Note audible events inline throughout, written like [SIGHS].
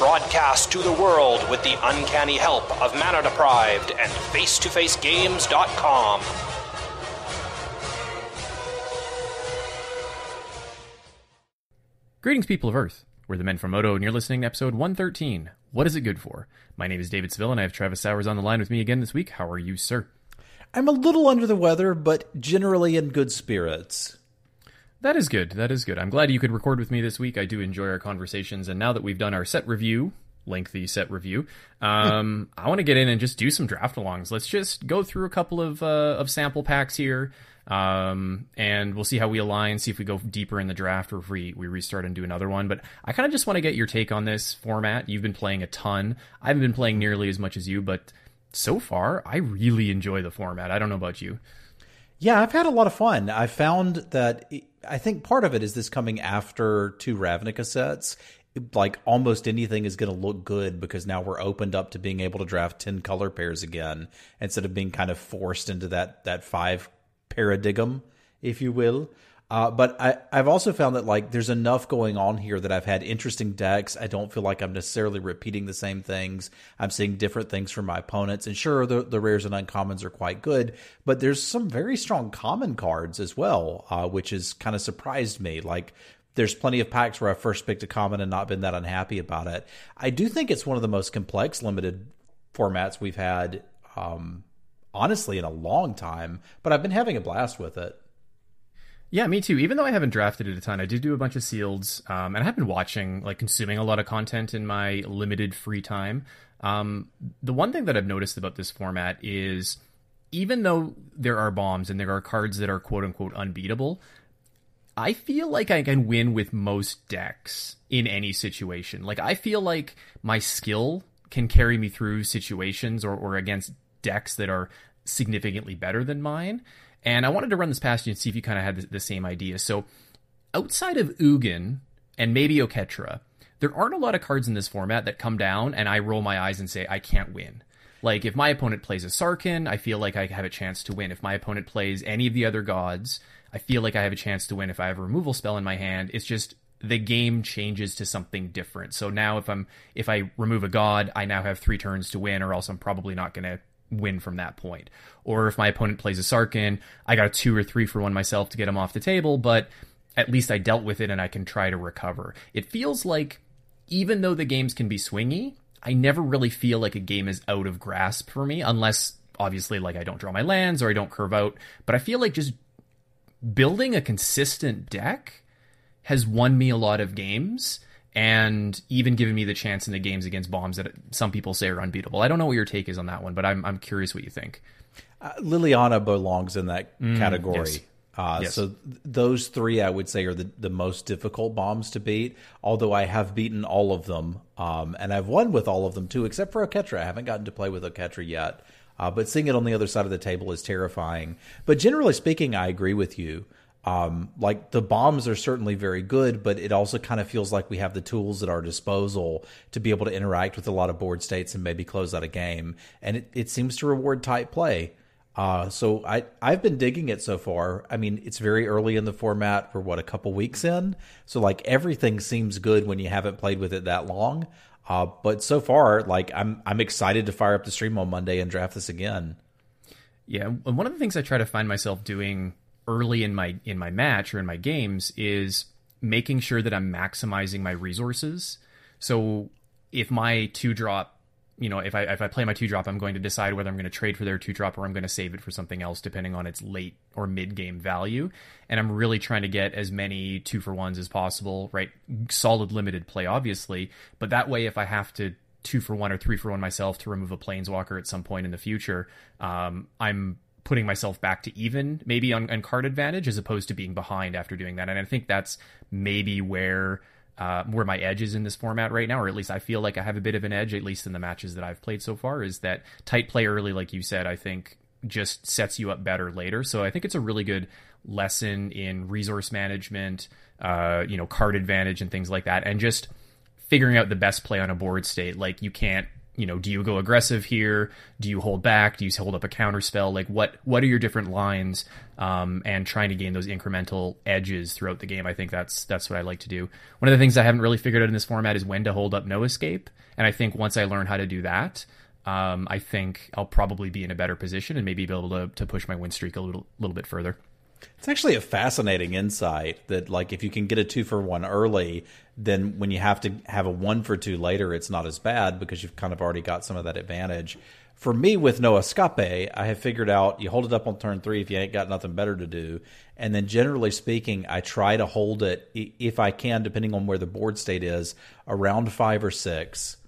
Broadcast to the world with the uncanny help of Mana Deprived and FaceToFaceGames.com. Greetings, people of Earth. We're the Men from Moto, and you're listening to episode 113. What is it good for? My name is David Seville, and I have Travis Sowers on the line with me again this week. How are you, sir? I'm a little under the weather, but generally in good spirits. That is good. That is good. I'm glad you could record with me this week. I do enjoy our conversations, and now that we've done our set review, lengthy set review, um, [LAUGHS] I want to get in and just do some draft alongs. Let's just go through a couple of uh, of sample packs here. Um, and we'll see how we align, see if we go deeper in the draft or if we, we restart and do another one. But I kind of just want to get your take on this format. You've been playing a ton. I haven't been playing nearly as much as you, but so far, I really enjoy the format. I don't know about you. Yeah, I've had a lot of fun. I found that I think part of it is this coming after two Ravnica sets. Like almost anything is going to look good because now we're opened up to being able to draft 10 color pairs again instead of being kind of forced into that that five paradigm, if you will. Uh, but I, I've also found that like there's enough going on here that I've had interesting decks. I don't feel like I'm necessarily repeating the same things. I'm seeing different things from my opponents. And sure, the, the rares and uncommons are quite good, but there's some very strong common cards as well, uh, which has kind of surprised me. Like there's plenty of packs where I first picked a common and not been that unhappy about it. I do think it's one of the most complex limited formats we've had um, honestly in a long time, but I've been having a blast with it. Yeah, me too. Even though I haven't drafted it a ton, I did do a bunch of sealeds, um, and I've been watching, like, consuming a lot of content in my limited free time. Um, the one thing that I've noticed about this format is, even though there are bombs and there are cards that are quote unquote unbeatable, I feel like I can win with most decks in any situation. Like, I feel like my skill can carry me through situations or, or against decks that are significantly better than mine. And I wanted to run this past you and see if you kind of had the, the same idea. So, outside of Ugin and maybe Oketra, there aren't a lot of cards in this format that come down and I roll my eyes and say, I can't win. Like, if my opponent plays a Sarkhan, I feel like I have a chance to win. If my opponent plays any of the other gods, I feel like I have a chance to win. If I have a removal spell in my hand, it's just the game changes to something different. So now if I'm if I remove a god, I now have three turns to win, or else I'm probably not going to win from that point. Or if my opponent plays a Sarkhan, I got a two or three for one myself to get him off the table, but at least I dealt with it and I can try to recover. It feels like even though the games can be swingy, I never really feel like a game is out of grasp for me, unless obviously like I don't draw my lands or I don't curve out. But I feel like just building a consistent deck has won me a lot of games and even giving me the chance in the games against bombs that some people say are unbeatable. I don't know what your take is on that one, but I'm I'm curious what you think. Uh, Liliana belongs in that Mm, category. yes. Uh, Yes. So th- those three, I would say, are the, the most difficult bombs to beat. Although I have beaten all of them, um, and I've won with all of them too, except for Oketra. I haven't gotten to play with Oketra yet. Uh, but seeing it on the other side of the table is terrifying. But generally speaking, I agree with you. Um, like the bombs are certainly very good, but it also kind of feels like we have the tools at our disposal to be able to interact with a lot of board states and maybe close out a game. And it, it seems to reward tight play. Uh, so I I've been digging it so far. I mean, it's very early in the format. We're what a couple weeks in, so like everything seems good when you haven't played with it that long. Uh, but so far, like I'm I'm excited to fire up the stream on Monday and draft this again. Yeah, and one of the things I try to find myself doing early in my in my match or in my games is making sure that I'm maximizing my resources. So if my two drop, you know, if I if I play my two drop, I'm going to decide whether I'm going to trade for their two drop or I'm going to save it for something else, depending on its late or mid game value. And I'm really trying to get as many two for ones as possible, right? Solid limited play, obviously, but that way, if I have to two for one or three for one myself to remove a planeswalker at some point in the future, um, I'm putting myself back to even, maybe on, on card advantage, as opposed to being behind after doing that. And I think that's maybe where uh, where my edge is in this format right now, or at least I feel like I have a bit of an edge, at least in the matches that I've played so far, is that tight play early, like you said, I think just sets you up better later. So I think it's a really good lesson in resource management, uh, you know, card advantage and things like that, and just figuring out the best play on a board state. Like you can't, you know, do you go aggressive here? Do you hold back? Do you hold up a counter spell? Like what what are your different lines? Um, and trying to gain those incremental edges throughout the game. I think that's that's what I like to do. One of the things I haven't really figured out in this format is when to hold up no escape. And I think once I learn how to do that, um, I think I'll probably be in a better position and maybe be able to, to push my win streak a little little bit further. It's actually a fascinating insight that, like, if you can get a two for one early, then when you have to have a one for two later, it's not as bad because you've kind of already got some of that advantage. For me, with no escape, I have figured out you hold it up on turn three if you ain't got nothing better to do. And then, generally speaking, I try to hold it, if I can, depending on where the board state is, around five or six.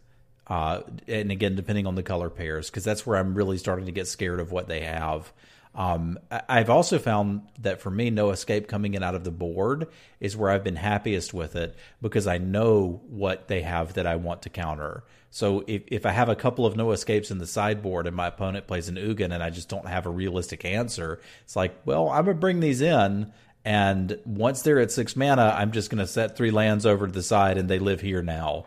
Uh, and again, depending on the color pairs, because that's where I'm really starting to get scared of what they have. Um, I've also found that for me, no escape coming in out of the board is where I've been happiest with it because I know what they have that I want to counter. So if, if I have a couple of no escapes in the sideboard and my opponent plays an Ugin and I just don't have a realistic answer, it's like, well, I'm gonna bring these in, and once they're at six mana, I'm just gonna set three lands over to the side and they live here now.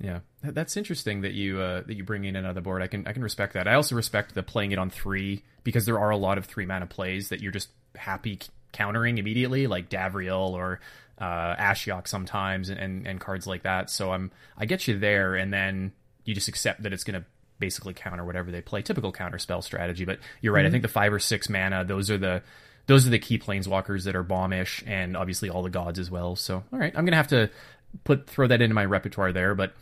Yeah, that's interesting that you uh, that you bring in another board. I can I can respect that. I also respect the playing it on three because there are a lot of three mana plays that you're just happy countering immediately, like Davriel or uh, Ashiok sometimes, and, and, and cards like that. So I'm I get you there, and then you just accept that it's going to basically counter whatever they play. Typical counter spell strategy. But you're right. Mm-hmm. I think the five or six mana, those are the those are the key planeswalkers that are bombish, and obviously all the gods as well. So all right, I'm gonna have to put throw that into my repertoire there, but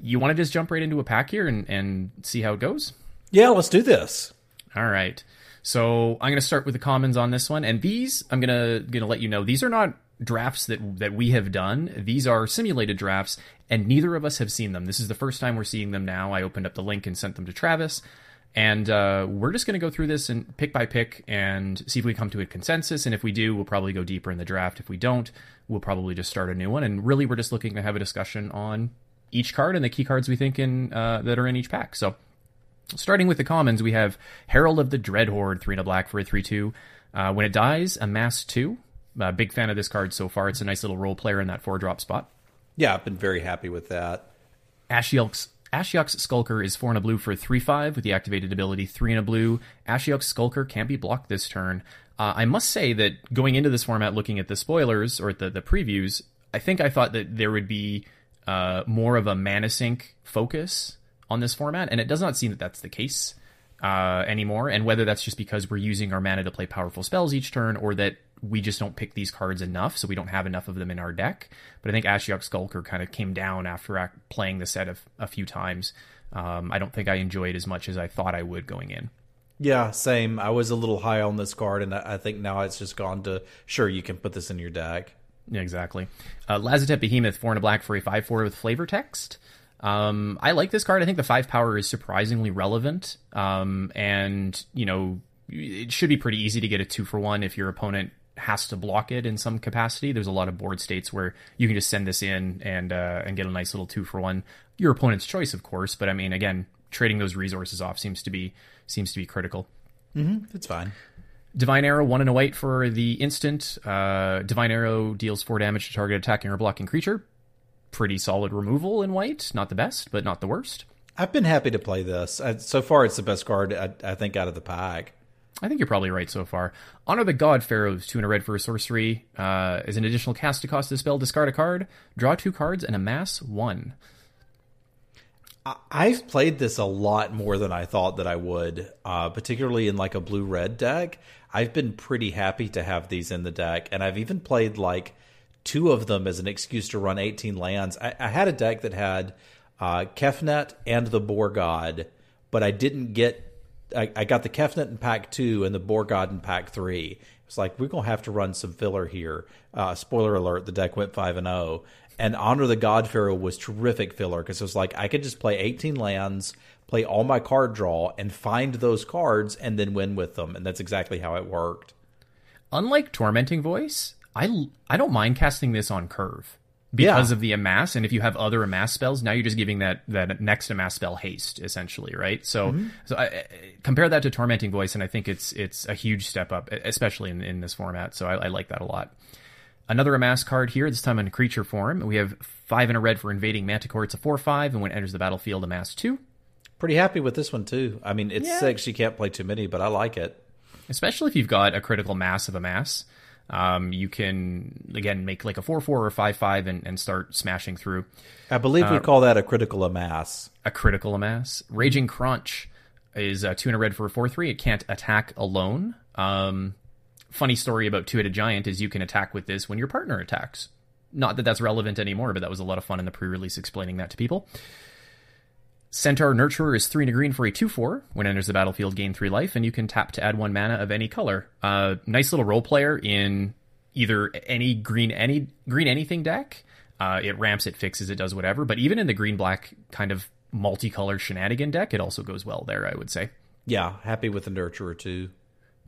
you want to just jump right into a pack here and, and see how it goes? Yeah, let's do this. All right. So I'm going to start with the commons on this one, and these I'm going to going to let you know these are not drafts that that we have done. These are simulated drafts, and neither of us have seen them. This is the first time we're seeing them now. I opened up the link and sent them to Travis, and uh, we're just going to go through this and pick by pick and see if we come to a consensus. And if we do, we'll probably go deeper in the draft. If we don't, we'll probably just start a new one. And really, we're just looking to have a discussion on each card and the key cards we think in uh, that are in each pack. So, starting with the commons, we have Herald of the Dreadhorde, three and a black for a three-two. Uh, when it dies, amass two. Uh, big fan of this card so far. It's a nice little role player in that four drop spot. Yeah, I've been very happy with that. Ashiok's Ashiok's Skulker is four and a blue for a three-five with the activated ability three and a blue. Ashiok's Skulker can't be blocked this turn. Uh, I must say that going into this format, looking at the spoilers or the the previews, I think I thought that there would be uh, more of a mana sink focus on this format, and it does not seem that that's the case uh, anymore. And whether that's just because we're using our mana to play powerful spells each turn, or that we just don't pick these cards enough, so we don't have enough of them in our deck. But I think Ashiok Skulker kind of came down after playing the set of, a few times. Um, I don't think I enjoyed as much as I thought I would going in. Yeah, same. I was a little high on this card, and I think now it's just gone to sure you can put this in your deck. Yeah, exactly. Uh, Lazotep Behemoth, four and a black for a five four with flavor text. Um, I like this card. I think the five power is surprisingly relevant. Um, and you know, it should be pretty easy to get a two for one if your opponent has to block it in some capacity. There's a lot of board states where you can just send this in and uh, and get a nice little two for one. Your opponent's choice, of course, but I mean, again, trading those resources off seems to be seems to be critical. Mm-hmm, that's fine. Divine Arrow, one and a white for the instant. Uh, Divine Arrow deals four damage to target attacking or blocking creature. Pretty solid removal in white. Not the best, but not the worst. I've been happy to play this. I, so far, it's the best card I, I, think out of the pack. I think you're probably right so far. Honor the God Pharaohs, two and a red for a sorcery. Uh, as an additional cast to cost the spell, discard a card, draw two cards, and amass one. I've played this a lot more than I thought that I would, uh, particularly in like a blue red deck. I've been pretty happy to have these in the deck, and I've even played like two of them as an excuse to run 18 lands. I, I had a deck that had uh, Kefnet and the Boar God, but I didn't get. I, I got the Kefnet in pack two and the Boar God in pack three. It's like we're gonna have to run some filler here. Uh, spoiler alert: the deck went five and zero, oh. and Honor the God Pharaoh was terrific filler because it was like I could just play 18 lands, play all my card draw, and find those cards and then win with them. And that's exactly how it worked. Unlike Tormenting Voice, I, I don't mind casting this on curve. Because Yeah. of the amass. And if you have other amass spells, now you're just giving that that next amass spell haste, essentially, right? So, mm-hmm. so I, I- compare that to tormenting voice, and I think it's it's a huge step up, especially in, in this format. So I, I like that a lot. Another amass card here, this time in creature form. We have five and a red for invading Manticore. It's a four five, and when it enters the battlefield, amass two. Pretty happy with this one too. I mean, it's Yeah. six. You can't play too many, but I like it. especially if you've got a critical mass of a mass. Um, you can again make like a four four or five five and, and start smashing through I believe Uh, we call that a critical amass. a critical amass. Raging Kronch is uh, two and a red for a four three. It can't attack alone. Um, funny story about two headed giant is you can attack with this when your partner attacks. Not that that's relevant anymore, but that was a lot of fun in the pre release explaining that to people. Centaur Nurturer is three and a green for a two four. When it enters the battlefield, gain three life, and you can tap to add one mana of any color. Uh, nice little role player in either any green any green anything deck. Uh, it ramps, it fixes, it does whatever. But even in the green black kind of multicolored shenanigan deck, it also goes well there. I would say. Yeah, happy with the nurturer too.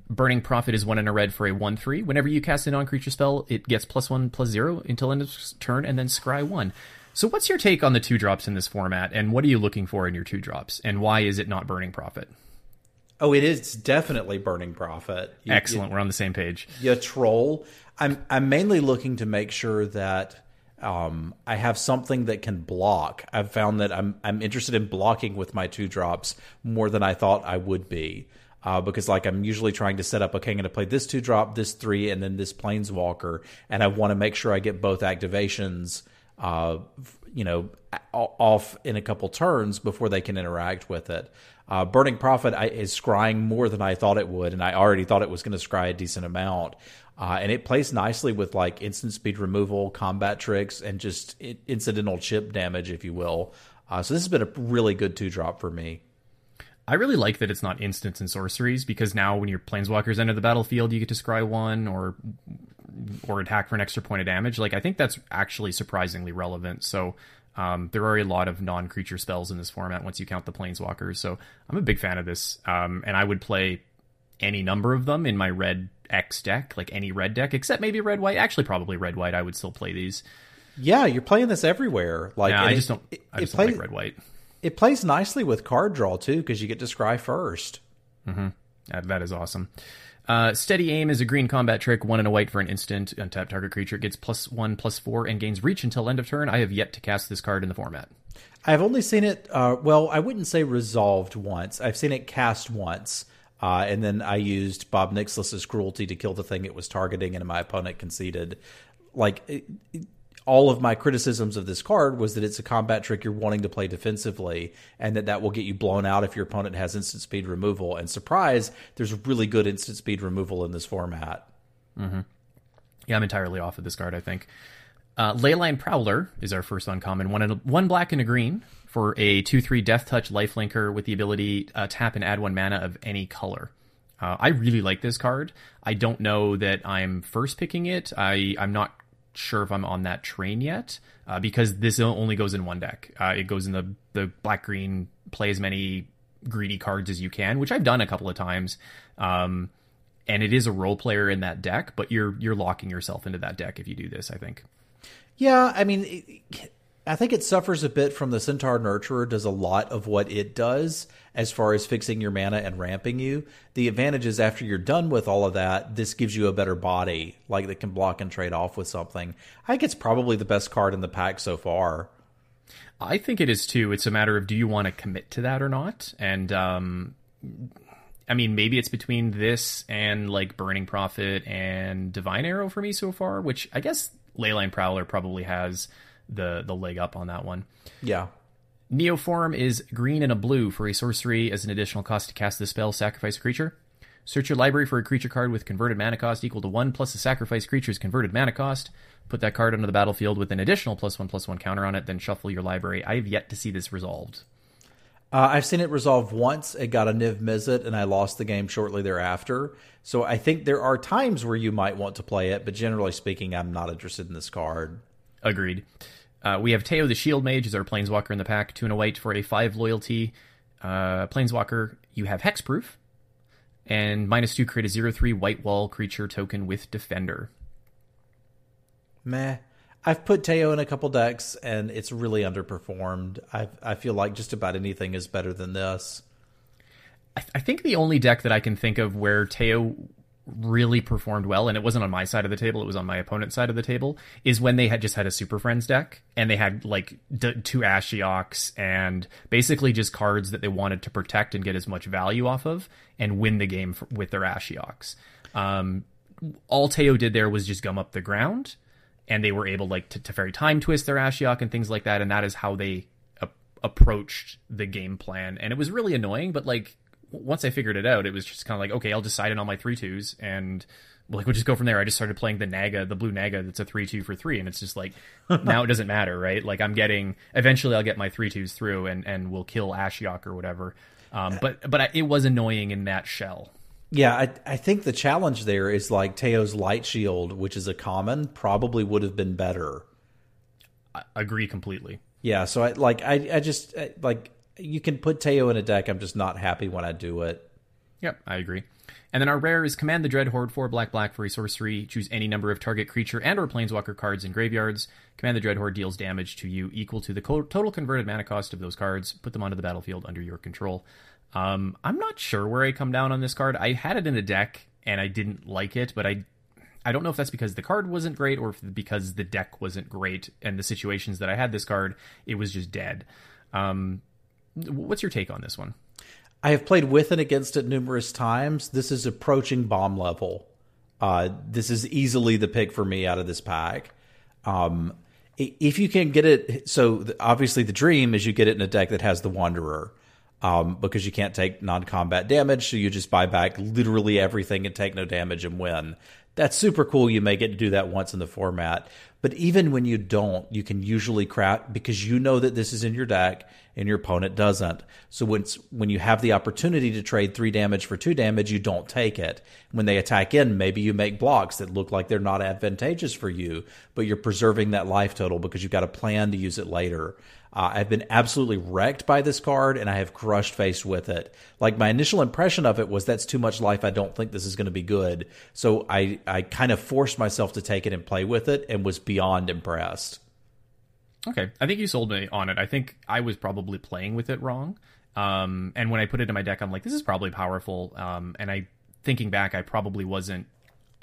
Burning Prophet is one in a red for a one three. Whenever you cast a non creature spell, it gets plus one plus zero until end of turn, and then scry one. So, what's your take on the two drops in this format, and what are you looking for in your two drops, and why is it not Burning Prophet? Oh, it is definitely Burning Prophet. You- Excellent, we're on the same page. you troll. I'm I'm mainly looking to make sure that um, I have something that can block. I've found that I'm I'm interested in blocking with my two drops more than I thought I would be. Uh, because like I'm usually trying to set up, okay, I'm going to play this two drop, this three, and then this planeswalker, and I want to make sure I get both activations, uh, you know, off in a couple turns before they can interact with it. Uh, Burning Prophet is scrying more than I thought it would, and I already thought it was going to scry a decent amount. Uh, and it plays nicely with like instant speed removal, combat tricks, and just incidental chip damage, if you will. Uh, so this has been a really good two drop for me. I really like that it's not instants and sorceries because now when your planeswalkers enter the battlefield, you get to scry one or or attack for an extra point of damage. Like I think that's actually surprisingly relevant. So um, there are a lot of non-creature spells in this format once you count the planeswalkers. So I'm a big fan of this, um, and I would play any number of them in my red X deck, like any red deck, except maybe red white. Actually, probably red white. I would still play these. Yeah, you're playing this everywhere. Like, Yeah, I it- just don't. It, I it just plays, don't like red white. it plays nicely with card draw too, because you get to scry first. Uh, that is awesome. Uh, steady aim is a green combat trick, one and a white for an instant. Untap target creature it gets plus one, plus four, and gains reach until end of turn. I have yet to cast this card in the format. I've only seen it. Uh, well, I wouldn't say resolved once. I've seen it cast once, uh, and then I used Ob Nixilis's cruelty to kill the thing it was targeting, and my opponent conceded. Like it, it- all of my criticisms of this card was that it's a combat trick you're wanting to play defensively, and that that will get you blown out if your opponent has instant speed removal. And surprise, there's really good instant speed removal in this format. Yeah, I'm entirely off of this card. I think. Uh, Leyline Prowler is our first uncommon. One a, one black and a green for a two three Death Touch lifelinker with the ability uh, tap and add one mana of any color. Uh, I really like this card. I don't know that I'm first picking it. I I'm not sure if I'm on that train yet uh, because this only goes in one deck. Uh, it goes in the the black green. Play as many greedy cards as you can, which I've done a couple of times. Um, and it is a role player in that deck, but you're you're locking yourself into that deck if you do this. I think. Yeah, I mean, I think it suffers a bit from the Centaur Nurturer does a lot of what it does as far as fixing your mana and ramping you. The advantage is after you're done with all of that, this gives you a better body, like that can block and trade off with something. I think it's probably the best card in the pack so far. I think it is too. It's a matter of do you want to commit to that or not? And um, I mean, maybe it's between this and like Burning Prophet and Divine Arrow for me so far. Which I guess Leyline Prowler probably has the the leg up on that one. Yeah. Neoform is green and a blue for a sorcery as an additional cost to cast the spell, sacrifice a creature. Search your library for a creature card with converted mana cost equal to 1 plus the sacrifice creature's converted mana cost. Put that card onto the battlefield with an additional plus 1 plus 1 counter on it, then shuffle your library. I have yet to see this resolved. Uh, I've seen it resolve once. It got a Niv Mizzet, and I lost the game shortly thereafter. So I think there are times where you might want to play it, but generally speaking, I'm not interested in this card. Agreed. Uh, we have Teyo the Shield Mage as our Planeswalker in the pack, 2 and a white for a 5 loyalty. Uh, Planeswalker, you have Hexproof, and minus 2 create a 0 3 white wall creature token with Defender. Meh. I've put Teyo in a couple decks and it's really underperformed. I I feel like just about anything is better than this. I, I think the only deck that I can think of where Teyo really performed well, and it wasn't on my side of the table, it was on my opponent's side of the table, is when they had just had a Super Friends deck and they had like d- two Ashioks and basically just cards that they wanted to protect and get as much value off of and win the game with their Ashioks. Um, all Teyo did there was just gum up the ground, and they were able like to, to time twist their Ashiok and things like that, and that is how they a- approached the game plan. And it was really annoying, but like once I figured it out, it was just kind of like, okay, I'll decide it on my three twos, and like we'll just go from there. I just started playing the Naga, the blue Naga, that's a three two for three, and it's just like [LAUGHS] now it doesn't matter, right? Like I'm getting eventually I'll get my three twos through, and and we'll kill Ashiok or whatever. Um, but but I, it was annoying in that shell. Yeah, I, I think the challenge there is like Teyo's Light Shield, which is a common, probably would have been better. I agree completely. Yeah, so I like I I just I, like you can put Teyo in a deck. I'm just not happy when I do it. Yep, I agree. And then our rare is Command the Dread Horde for black black for sorcery. Choose any number of target creature and or planeswalker cards in graveyards. Command the Dread Horde deals damage to you equal to the total converted mana cost of those cards. Put them onto the battlefield under your control. Um, I'm not sure where I come down on this card. I had it in a deck and I didn't like it, but I I don't know if that's because the card wasn't great or because the deck wasn't great and the situations that I had this card, it was just dead. Um, what's your take on this one? I have played with and against it numerous times. This is approaching bomb level. Uh, this is easily the pick for me out of this pack. Um, if you can get it, so obviously the dream is you get it in a deck that has the Wanderer, um, because you can't take non-combat damage, so you just buy back literally everything and take no damage and win. That's super cool. You may get to do that once in the format, but even when you don't, you can usually crack because you know that this is in your deck and your opponent doesn't. So when when you have the opportunity to trade three damage for two damage, you don't take it. When they attack in, maybe you make blocks that look like they're not advantageous for you, but you're preserving that life total because you've got a plan to use it later. Uh, I've been absolutely wrecked by this card, and I have crushed face with it. Like my initial impression of it was that's too much life. I don't think this is going to be good. So I I kind of forced myself to take it and play with it, and was beyond impressed. Okay, I think you sold me on it. I think I was probably playing with it wrong. Um, and when I put it in my deck, I'm like, this is probably powerful. Um, and I, thinking back, I probably wasn't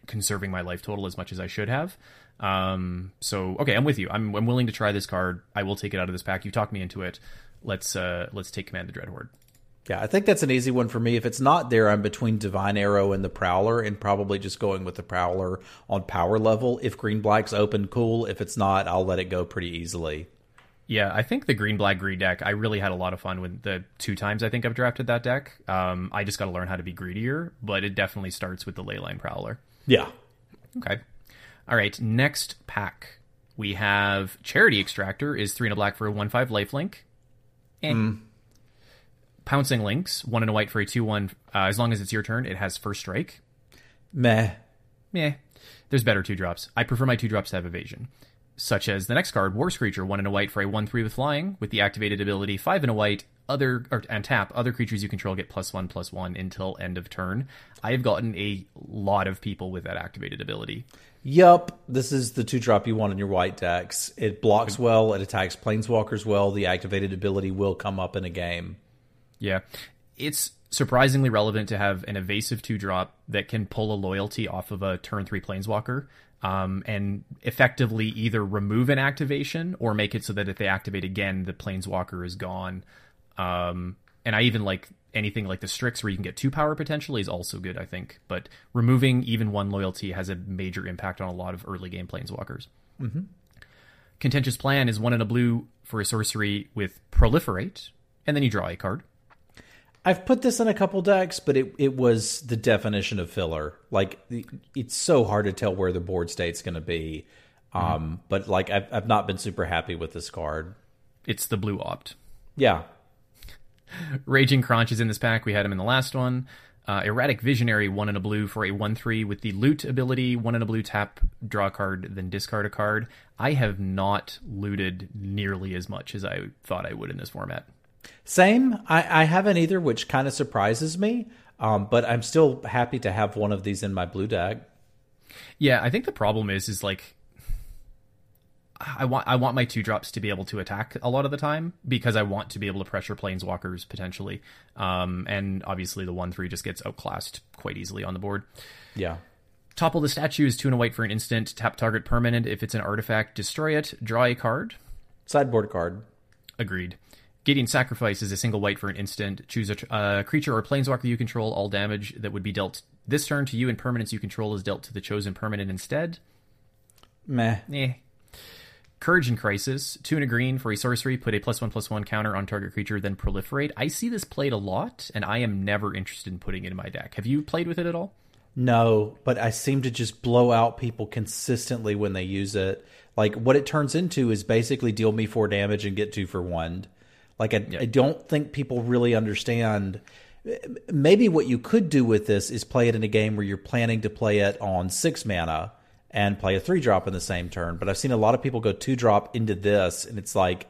conserving my life total as much as I should have. Um, so okay, I'm with you. I'm, I'm willing to try this card. I will take it out of this pack. You talked me into it. Let's uh, let's take command the Dread Horde. Yeah, I think that's an easy one for me. If it's not there, I'm between Divine Arrow and the Prowler, and probably just going with the Prowler on power level. If Green Black's open, cool. If it's not, I'll let it go pretty easily. Yeah, I think the Green Black Greed deck, I really had a lot of fun with the two times I think I've drafted that deck. Um, I just got to learn how to be greedier, but it definitely starts with the Leyline Prowler. Yeah. Okay. All right, next pack. We have Charity Extractor is three and a black for a one five lifelink. Eh. Mm. Pouncing Lynx, one and a white for a two one. Uh, as long as it's your turn, it has first strike. Meh. Yeah, there's better two drops. I prefer my two drops to have evasion, such as the next card, War Screecher, one and a white for a one three with flying, with the activated ability five and a white. Other or, and tap other creatures you control get plus one plus one until end of turn. I have gotten a lot of people with that activated ability. Yup, this is the two drop you want in your white decks. It blocks well, it attacks planeswalkers well. The activated ability will come up in a game. Yeah. It's surprisingly relevant to have an evasive two drop that can pull a loyalty off of a turn three planeswalker um, and effectively either remove an activation or make it so that if they activate again, the planeswalker is gone. Um, and I even like anything like the Strix where you can get two power potentially is also good, I think. But removing even one loyalty has a major impact on a lot of early game planeswalkers. Mm-hmm. Contentious Plan is one in a blue for a sorcery with Proliferate, and then you draw a card. I've put this in a couple decks, but it, it was the definition of filler. Like it's so hard to tell where the board state's going to be. Um, mm-hmm. But like I've, I've not been super happy with this card. It's the blue opt. Yeah. [LAUGHS] Raging Kronch is in this pack. We had him in the last one. Uh, Erratic Visionary, one in a blue for a 1 3 with the loot ability, one in a blue tap, draw a card, then discard a card. I have not looted nearly as much as I thought I would in this format. Same. I, I haven't either, which kind of surprises me. Um, but I'm still happy to have one of these in my blue deck. Yeah, I think the problem is is like I want I want my two drops to be able to attack a lot of the time because I want to be able to pressure planeswalkers potentially. Um, and obviously the one three just gets outclassed quite easily on the board. Yeah. Topple the statue is two and a white for an instant. Tap target permanent. If it's an artifact, destroy it. Draw a card. Sideboard card. Agreed. Gideon Sacrifice is a single white for an instant. Choose a uh, creature or planeswalker you control. All damage that would be dealt this turn to you and permanents you control is dealt to the chosen permanent instead. Meh. Eh. Courage in Crisis, two and a green for a sorcery, put a plus one plus one counter on target creature, then proliferate. I see this played a lot, and I am never interested in putting it in my deck. Have you played with it at all? No, but I seem to just blow out people consistently when they use it. Like what it turns into is basically deal me four damage and get two for one. Like I, I don't think people really understand. Maybe what you could do with this is play it in a game where you're planning to play it on six mana and play a three drop in the same turn. But I've seen a lot of people go two drop into this, and it's like,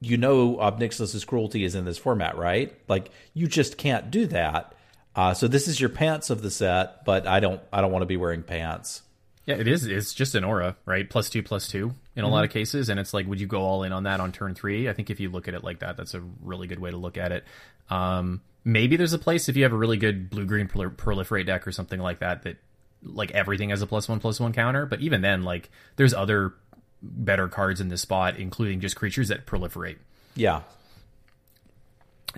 you know, Ob Nixilis's cruelty is in this format, right? Like you just can't do that. Uh, so this is your pants of the set, but I don't I don't want to be wearing pants. Yeah, it is. It's just an aura, right? Plus two, plus two in a mm-hmm. lot of cases, and it's like, would you go all in on that on turn three? I think if you look at it like that, that's a really good way to look at it. Um, maybe there's a place if you have a really good blue green proliferate deck or something like that that like everything has a plus one plus one counter. But even then, like there's other better cards in this spot, including just creatures that proliferate. Yeah.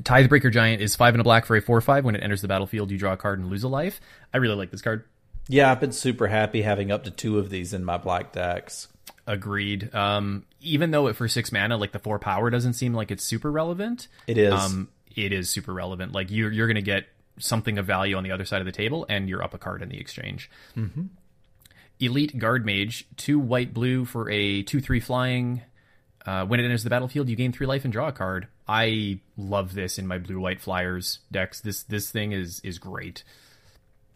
Tithebearer Giant is five and a black for a four five. When it enters the battlefield, you draw a card and lose a life. I really like this card. Yeah, I've been super happy having up to two of these in my black decks. Agreed. Um, even though it for six mana, like the four power doesn't seem like it's super relevant. It is. Um, it is super relevant. Like you're you're gonna get something of value on the other side of the table, and you're up a card in the exchange. Mm-hmm. Elite Guard Mage, two white blue for a two three flying. Uh, when it enters the battlefield, you gain three life and draw a card. I love this in my blue white flyers decks. This this thing is is great.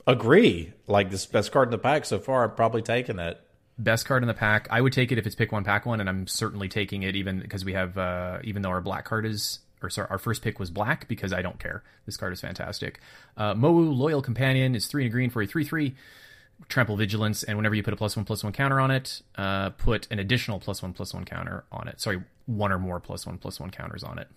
Agree. Like this best card in the pack so far. I'm probably taking it. Best card in the pack. I would take it if it's pick one, pack one, and I'm certainly taking it even because we have uh, even though our black card is or sorry, our first pick was black because I don't care. This card is fantastic. Uh, Mowu Loyal Companion is three and a green for a three three. Trample Vigilance, and whenever you put a plus one plus one counter on it, uh, put an additional plus one plus one counter on it. Sorry, one or more plus one plus one counters on it.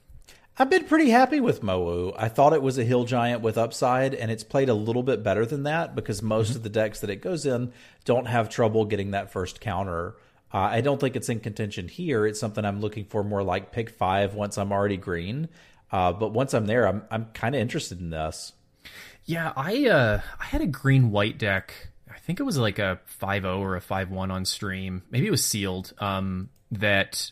I've been pretty happy with Mowu. I thought it was a hill giant with upside, and it's played a little bit better than that because most mm-hmm. of the decks that it goes in don't have trouble getting that first counter. Uh, I don't think it's in contention here. It's something I'm looking for more like pick five once I'm already green. Uh, but once I'm there, I'm I'm kind of interested in this. Yeah, I uh, I had a green white deck. I think it was like a 5-0 or a 5-1 on stream. Maybe it was sealed. Um, that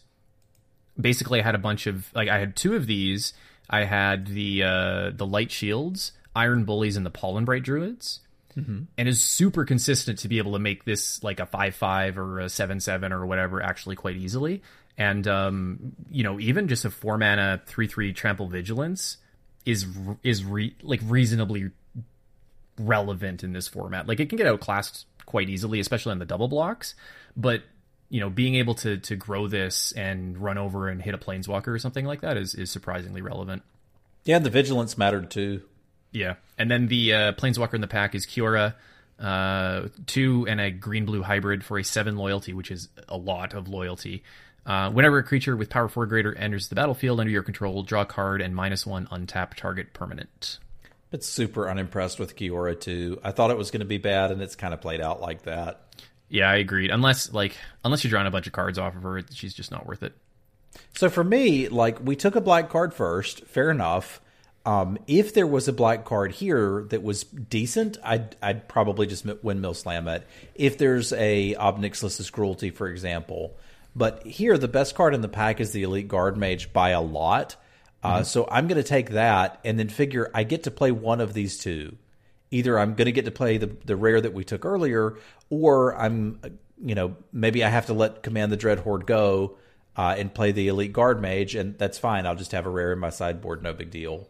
basically I had a bunch of like I had two of these. I had the uh, the light shields, iron bullies, and the pollen bright druids mm-hmm. and is super consistent to be able to make this like a five five or a seven seven or whatever actually quite easily. And um, you know, even just a four mana three three trample vigilance is is re- like reasonably relevant in this format. Like it can get outclassed quite easily, especially on the double blocks. But you know, being able to to grow this and run over and hit a planeswalker or something like that is is surprisingly relevant. Yeah, and the vigilance mattered too. Yeah, and then the uh, planeswalker in the pack is Kiora, uh, two and a green blue hybrid for a seven loyalty, which is a lot of loyalty. Uh, whenever a creature with power four greater enters the battlefield under your control, draw a card and minus one untap target permanent. It's super unimpressed with Kiora too. I thought it was going to be bad, and it's kind of played out like that. Yeah, I agreed. Unless like unless you're drawing a bunch of cards off of her, she's just not worth it. So for me, like we took a black card first, fair enough. Um, if there was a black card here that was decent, I'd, I'd probably just windmill slam it. If there's a Ob Nixilis's Cruelty, for example. But here, the best card in the pack is the Elite Guard Mage by a lot. Uh, mm-hmm. So I'm going to take that and then figure I get to play one of these two. Either I'm going to get to play the, the rare that we took earlier, or I'm, you know, maybe I have to let Command the Dread Horde go uh, and play the Elite Guard Mage, and that's fine. I'll just have a rare in my sideboard, no big deal.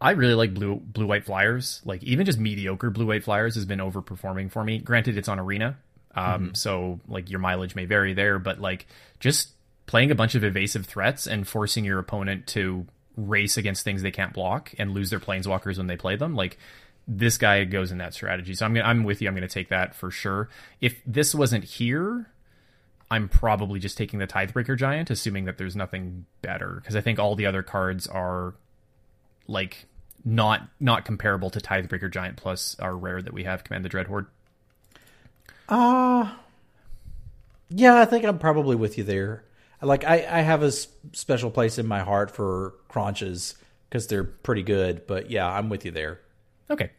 I really like blue blue white flyers. Like even just mediocre blue white flyers has been overperforming for me. Granted, it's on arena, um, mm-hmm. so like your mileage may vary there, but like just playing a bunch of evasive threats and forcing your opponent to race against things they can't block and lose their planeswalkers when they play them, like this guy goes in that strategy. So I'm gonna, I'm with you. I'm going to take that for sure. If this wasn't here, I'm probably just taking the Tithebearer Giant, assuming that there's nothing better, because I think all the other cards are like not not comparable to Tithebearer Giant plus our rare that we have, Command the Dreadhorde. Uh yeah, I think I'm probably with you there. Like I, I have a special place in my heart for Kronches because they're pretty good, but yeah, I'm with you there. Okay.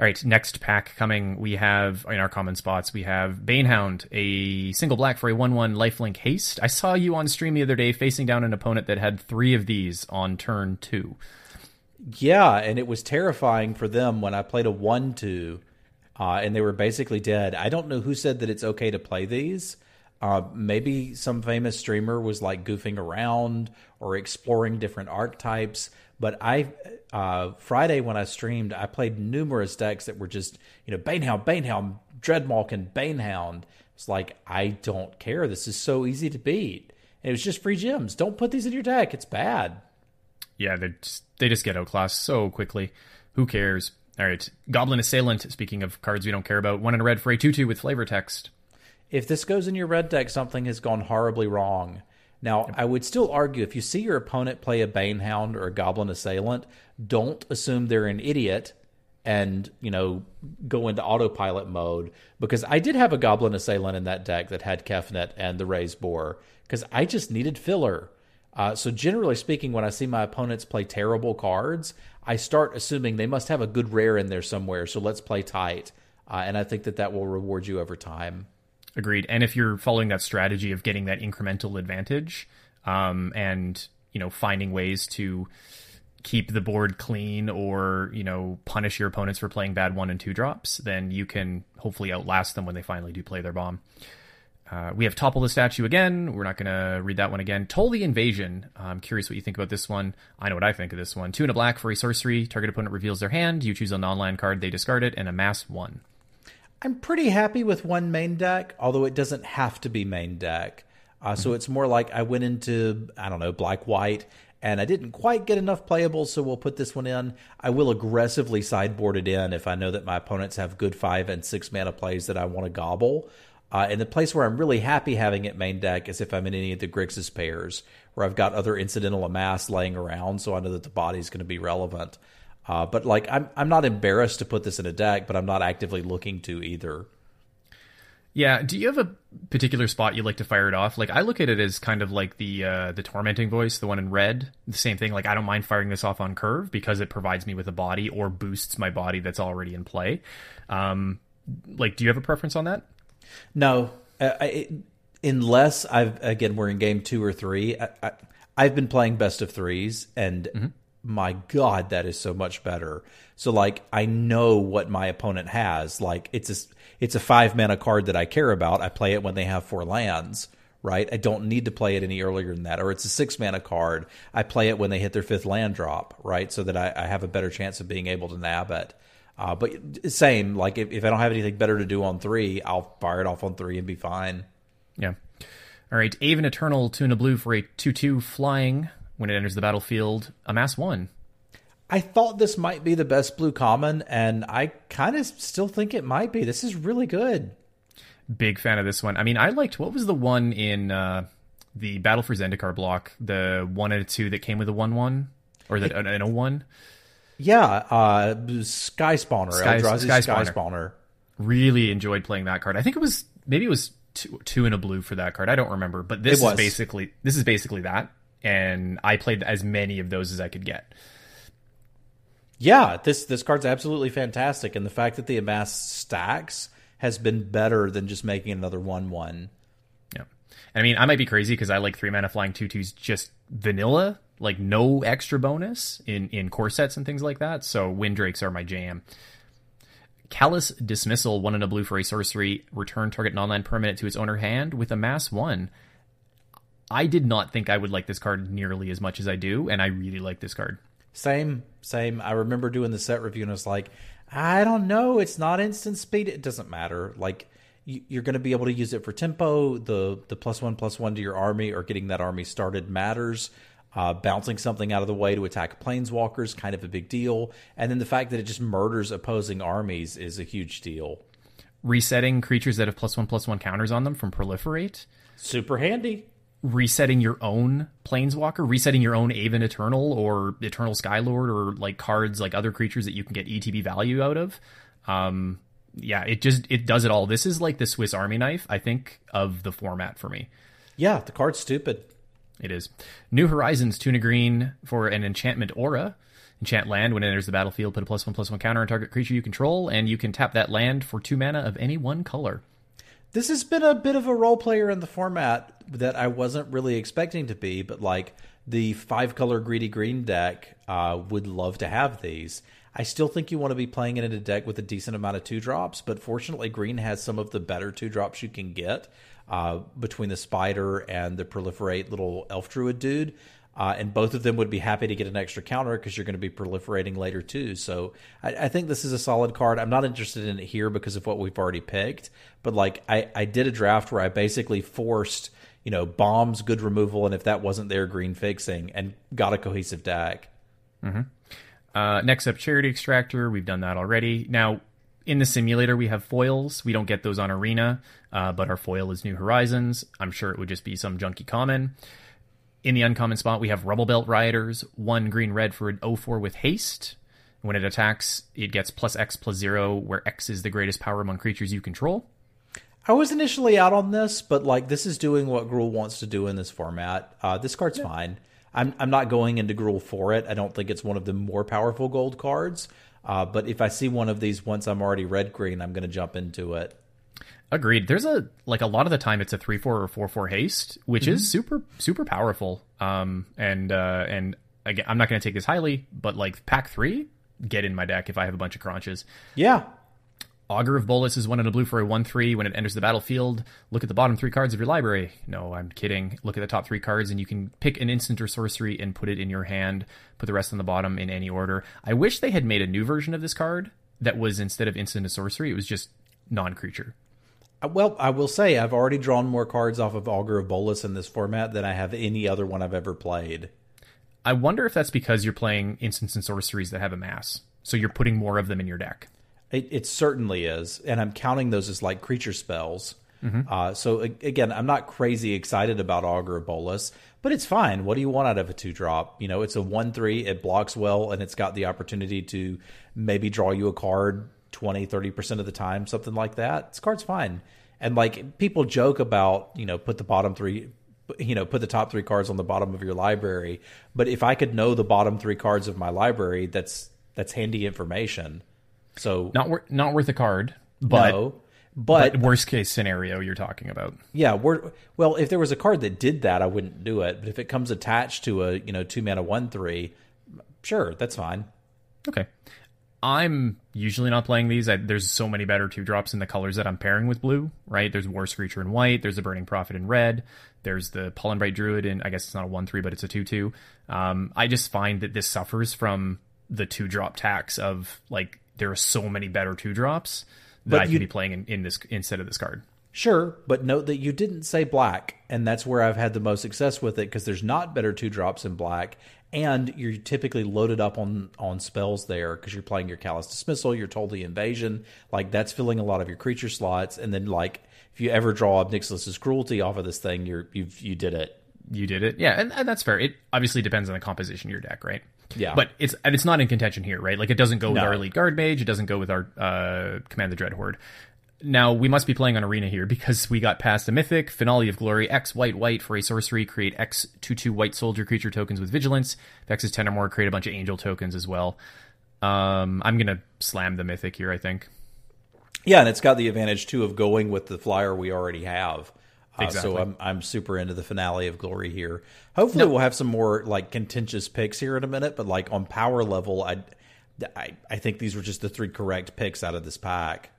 All right, next pack coming. We have in our common spots. We have Banehound, a single black for a one-one lifelink haste. I saw you on stream the other day facing down an opponent that had three of these on turn two. Yeah, and it was terrifying for them when I played a one-two, uh, and they were basically dead. I don't know who said that it's okay to play these. Uh, maybe some famous streamer was like goofing around or exploring different archetypes. But I uh, Friday when I streamed, I played numerous decks that were just you know Banehound, Banehound, Dreadmalk, and Banehound. It's like I don't care. This is so easy to beat. And it was just free gems. Don't put these in your deck. It's bad. Yeah, they just, they just get outclassed so quickly. Who cares? All right, Goblin Assailant. Speaking of cards we don't care about, one in a red for a two-two with flavor text. If this goes in your red deck, something has gone horribly wrong. Now, I would still argue if you see your opponent play a Banehound or a Goblin Assailant, don't assume they're an idiot and, you know, go into autopilot mode. Because I did have a Goblin Assailant in that deck that had Kefnet and the Raze-Boar, because I just needed filler. Uh, so, generally speaking, when I see my opponents play terrible cards, I start assuming they must have a good rare in there somewhere. So, let's play tight. Uh, and I think that that will reward you over time. Agreed. And if you're following that strategy of getting that incremental advantage, um, and you know finding ways to keep the board clean or you know punish your opponents for playing bad one and two drops, then you can hopefully outlast them when they finally do play their bomb. Uh, we have Topple the Statue again. We're not going to read that one again. Toll the Invasion. I'm curious what you think about this one. I know what I think of this one. Two and a black for a sorcery. Target opponent reveals their hand. You choose a non-land card. They discard it and amass one. I'm pretty happy with one main deck, although it doesn't have to be main deck. Uh, so it's more like I went into, I don't know, black white, and I didn't quite get enough playables, so we'll put this one in. I will aggressively sideboard it in if I know that my opponents have good five and six mana plays that I want to gobble. Uh, and the place where I'm really happy having it main deck is if I'm in any of the Grixis pairs, where I've got other incidental amass laying around, so I know that the body's going to be relevant. Uh, but like, I'm I'm not embarrassed to put this in a deck, but I'm not actively looking to either. Yeah. Do you have a particular spot you like to fire it off? Like I look at it as kind of like the uh, the tormenting voice, the one in red. The same thing. Like I don't mind firing this off on curve because it provides me with a body or boosts my body that's already in play. Um, like, do you have a preference on that? No, uh, I, unless I've again we're in game two or three. I, I, have been playing best of threes, and mm-hmm. My god, that is so much better. So like I know what my opponent has. Like it's a it's a five mana card that I care about. I play it when they have four lands. Right, I don't need to play it any earlier than that. Or it's a six mana card. I play it when they hit their fifth land drop. Right, so that I, I have a better chance of being able to nab it. Uh, but same, like if, if I don't have anything better to do on three, I'll fire it off on three and be fine. Yeah. All right. Aven Eternal, Tuna Blue for a 2 2 flying when it enters the battlefield. Amass one. I thought this might be the best blue common, and I kind of still think it might be. This is really good. Big fan of this one. I mean, I liked what was the one in uh, the Battle for Zendikar block, the one and a two that came with a 1 1 or the, an, a 1? Yeah, uh, Sky Spawner, Sky, Eldrazi Sky, Sky Spawner. Spawner. Really enjoyed playing that card. I think it was maybe it was two, two in a blue for that card. I don't remember, but this is basically this is basically that. And I played as many of those as I could get. Yeah, this this card's absolutely fantastic, and the fact that the amass stacks has been better than just making another one one. Yeah. I mean, I might be crazy because I like three mana flying two twos just vanilla, like no extra bonus in in core sets and things like that. So Windrakes are my jam. Callous Dismissal, one in a blue for a sorcery, return target non-land permanent to its owner hand with a mass one. I did not think I would like this card nearly as much as I do, and I really like this card. Same, same. I remember doing the set review and I was like, I don't know. It's not instant speed. It doesn't matter. Like you- you're going to be able to use it for tempo. The the plus one plus one to your army or getting that army started matters. Uh, bouncing something out of the way to attack planeswalkers kind of a big deal, and then the fact that it just murders opposing armies is a huge deal. resetting creatures that have plus one plus one counters on them from proliferate, Super handy. Resetting your own planeswalker, resetting your own Aven Eternal or Eternal Skylord or like cards like other creatures that you can get ETB value out of. Um, yeah, it just it does it all. This is like the Swiss Army knife, I think, of the format for me. Yeah, the card's stupid. It is. New Horizons, tuna green for an enchantment aura. Enchant land when it enters the battlefield, put a plus one plus one counter on target creature you control, and you can tap that land for two mana of any one color. This has been a bit of a role player in the format that I wasn't really expecting to be, but like the five color greedy green deck uh, would love to have these. I still think you want to be playing it in a deck with a decent amount of two drops, but fortunately, green has some of the better two drops you can get uh, between the spider and the proliferate little elf druid dude. Uh, and both of them would be happy to get an extra counter because you're going to be proliferating later too. So I, I, think this is a solid card. I'm not interested in it here because of what we've already picked, but like I, I did a draft where I basically forced you know bombs, good removal, and if that wasn't there, green fixing, and got a cohesive deck. Mm-hmm. Uh, next up, Charity Extractor. We've done that already. Now in the simulator we have foils we don't get those on arena uh, but our foil is new horizons i'm sure it would just be some junky common in the uncommon spot, we have Rubblebelt Rioters, one green red for an 04 with haste. When it attacks, it gets plus X plus zero, where X is the greatest power among creatures you control. I was initially out on this, but like this is doing what Gruul wants to do in this format. Uh, this card's yeah. fine. I'm I'm not going into Gruul for it. I don't think it's one of the more powerful gold cards. Uh, but if I see one of these once I'm already red green, I'm going to jump into it. Agreed. There's a like a lot of the time it's a three four or four four haste, which mm-hmm. is super super powerful. Um and uh and again I'm not gonna take this highly, but like pack three, get in my deck if I have a bunch of Kronches. Yeah. Augur of Bolas is one in a blue for a 1 3. When it enters the battlefield, look at the bottom three cards of your library. No, I'm kidding. Look at the top three cards, and you can pick an instant or sorcery and put it in your hand. Put the rest on the bottom in any order. I wish they had made a new version of this card that was instead of instant or sorcery, it was just non creature. Uh, well, I will say I've already drawn more cards off of Augur of Bolas in this format than I have any other one I've ever played. I wonder if that's because you're playing instants and sorceries that have a mass, so you're putting more of them in your deck. It, it certainly is, and I'm counting those as like creature spells. Mm-hmm. Uh, so again, I'm not crazy excited about Augur of Bolas, but it's fine. What do you want out of a two drop? You know, it's a one three. It blocks well, and it's got the opportunity to maybe draw you a card 20, 30% of the time, something like that. This card's fine. And like people joke about, you know, put the bottom three, you know, put the top three cards on the bottom of your library. But if I could know the bottom three cards of my library, that's that's handy information. So not wor- not worth a card, but no, but, but, worst case scenario you're talking about. Yeah, we're, well, if there was a card that did that, I wouldn't do it. But if it comes attached to a you know two mana one three, sure, that's fine. Okay. I'm usually not playing these. I, there's so many better two drops in the colors that I'm pairing with blue, right? There's War Screecher in white. There's the Burning Prophet in red. There's the Pollenbright Druid in, I guess it's not a 1 3, but it's a 2 2. Um, I just find that this suffers from the two drop tax of like, there are so many better two drops that but I could be playing in, in this instead of this card. Sure, but note that you didn't say black, and that's where I've had the most success with it because there's not better two drops in black, and you're typically loaded up on on spells there because you're playing your callous dismissal, you're told the invasion, like that's filling a lot of your creature slots, and then like if you ever draw Ob Nixilis's cruelty off of this thing, you're you've you did it. You did it, yeah, and, and that's fair. It obviously depends on the composition of your deck, right? Yeah, but it's and it's not in contention here, right? Like it doesn't go with no. our Elite Guardmage, it doesn't go with our uh, command the dread horde. Now, we must be playing on Arena here because we got past a mythic, Finale of Glory, X white white for a sorcery, create X 2 2 white soldier creature tokens with vigilance. If X is 10 or more, create a bunch of angel tokens as well. Um, I'm going to slam the mythic here, I think. Yeah, and it's got the advantage too of going with the flyer we already have. Uh, exactly. So I'm I'm super into the finale of Glory here. Hopefully, no. we'll have some more like contentious picks here in a minute. But like on power level, I, I I think these were just the three correct picks out of this pack.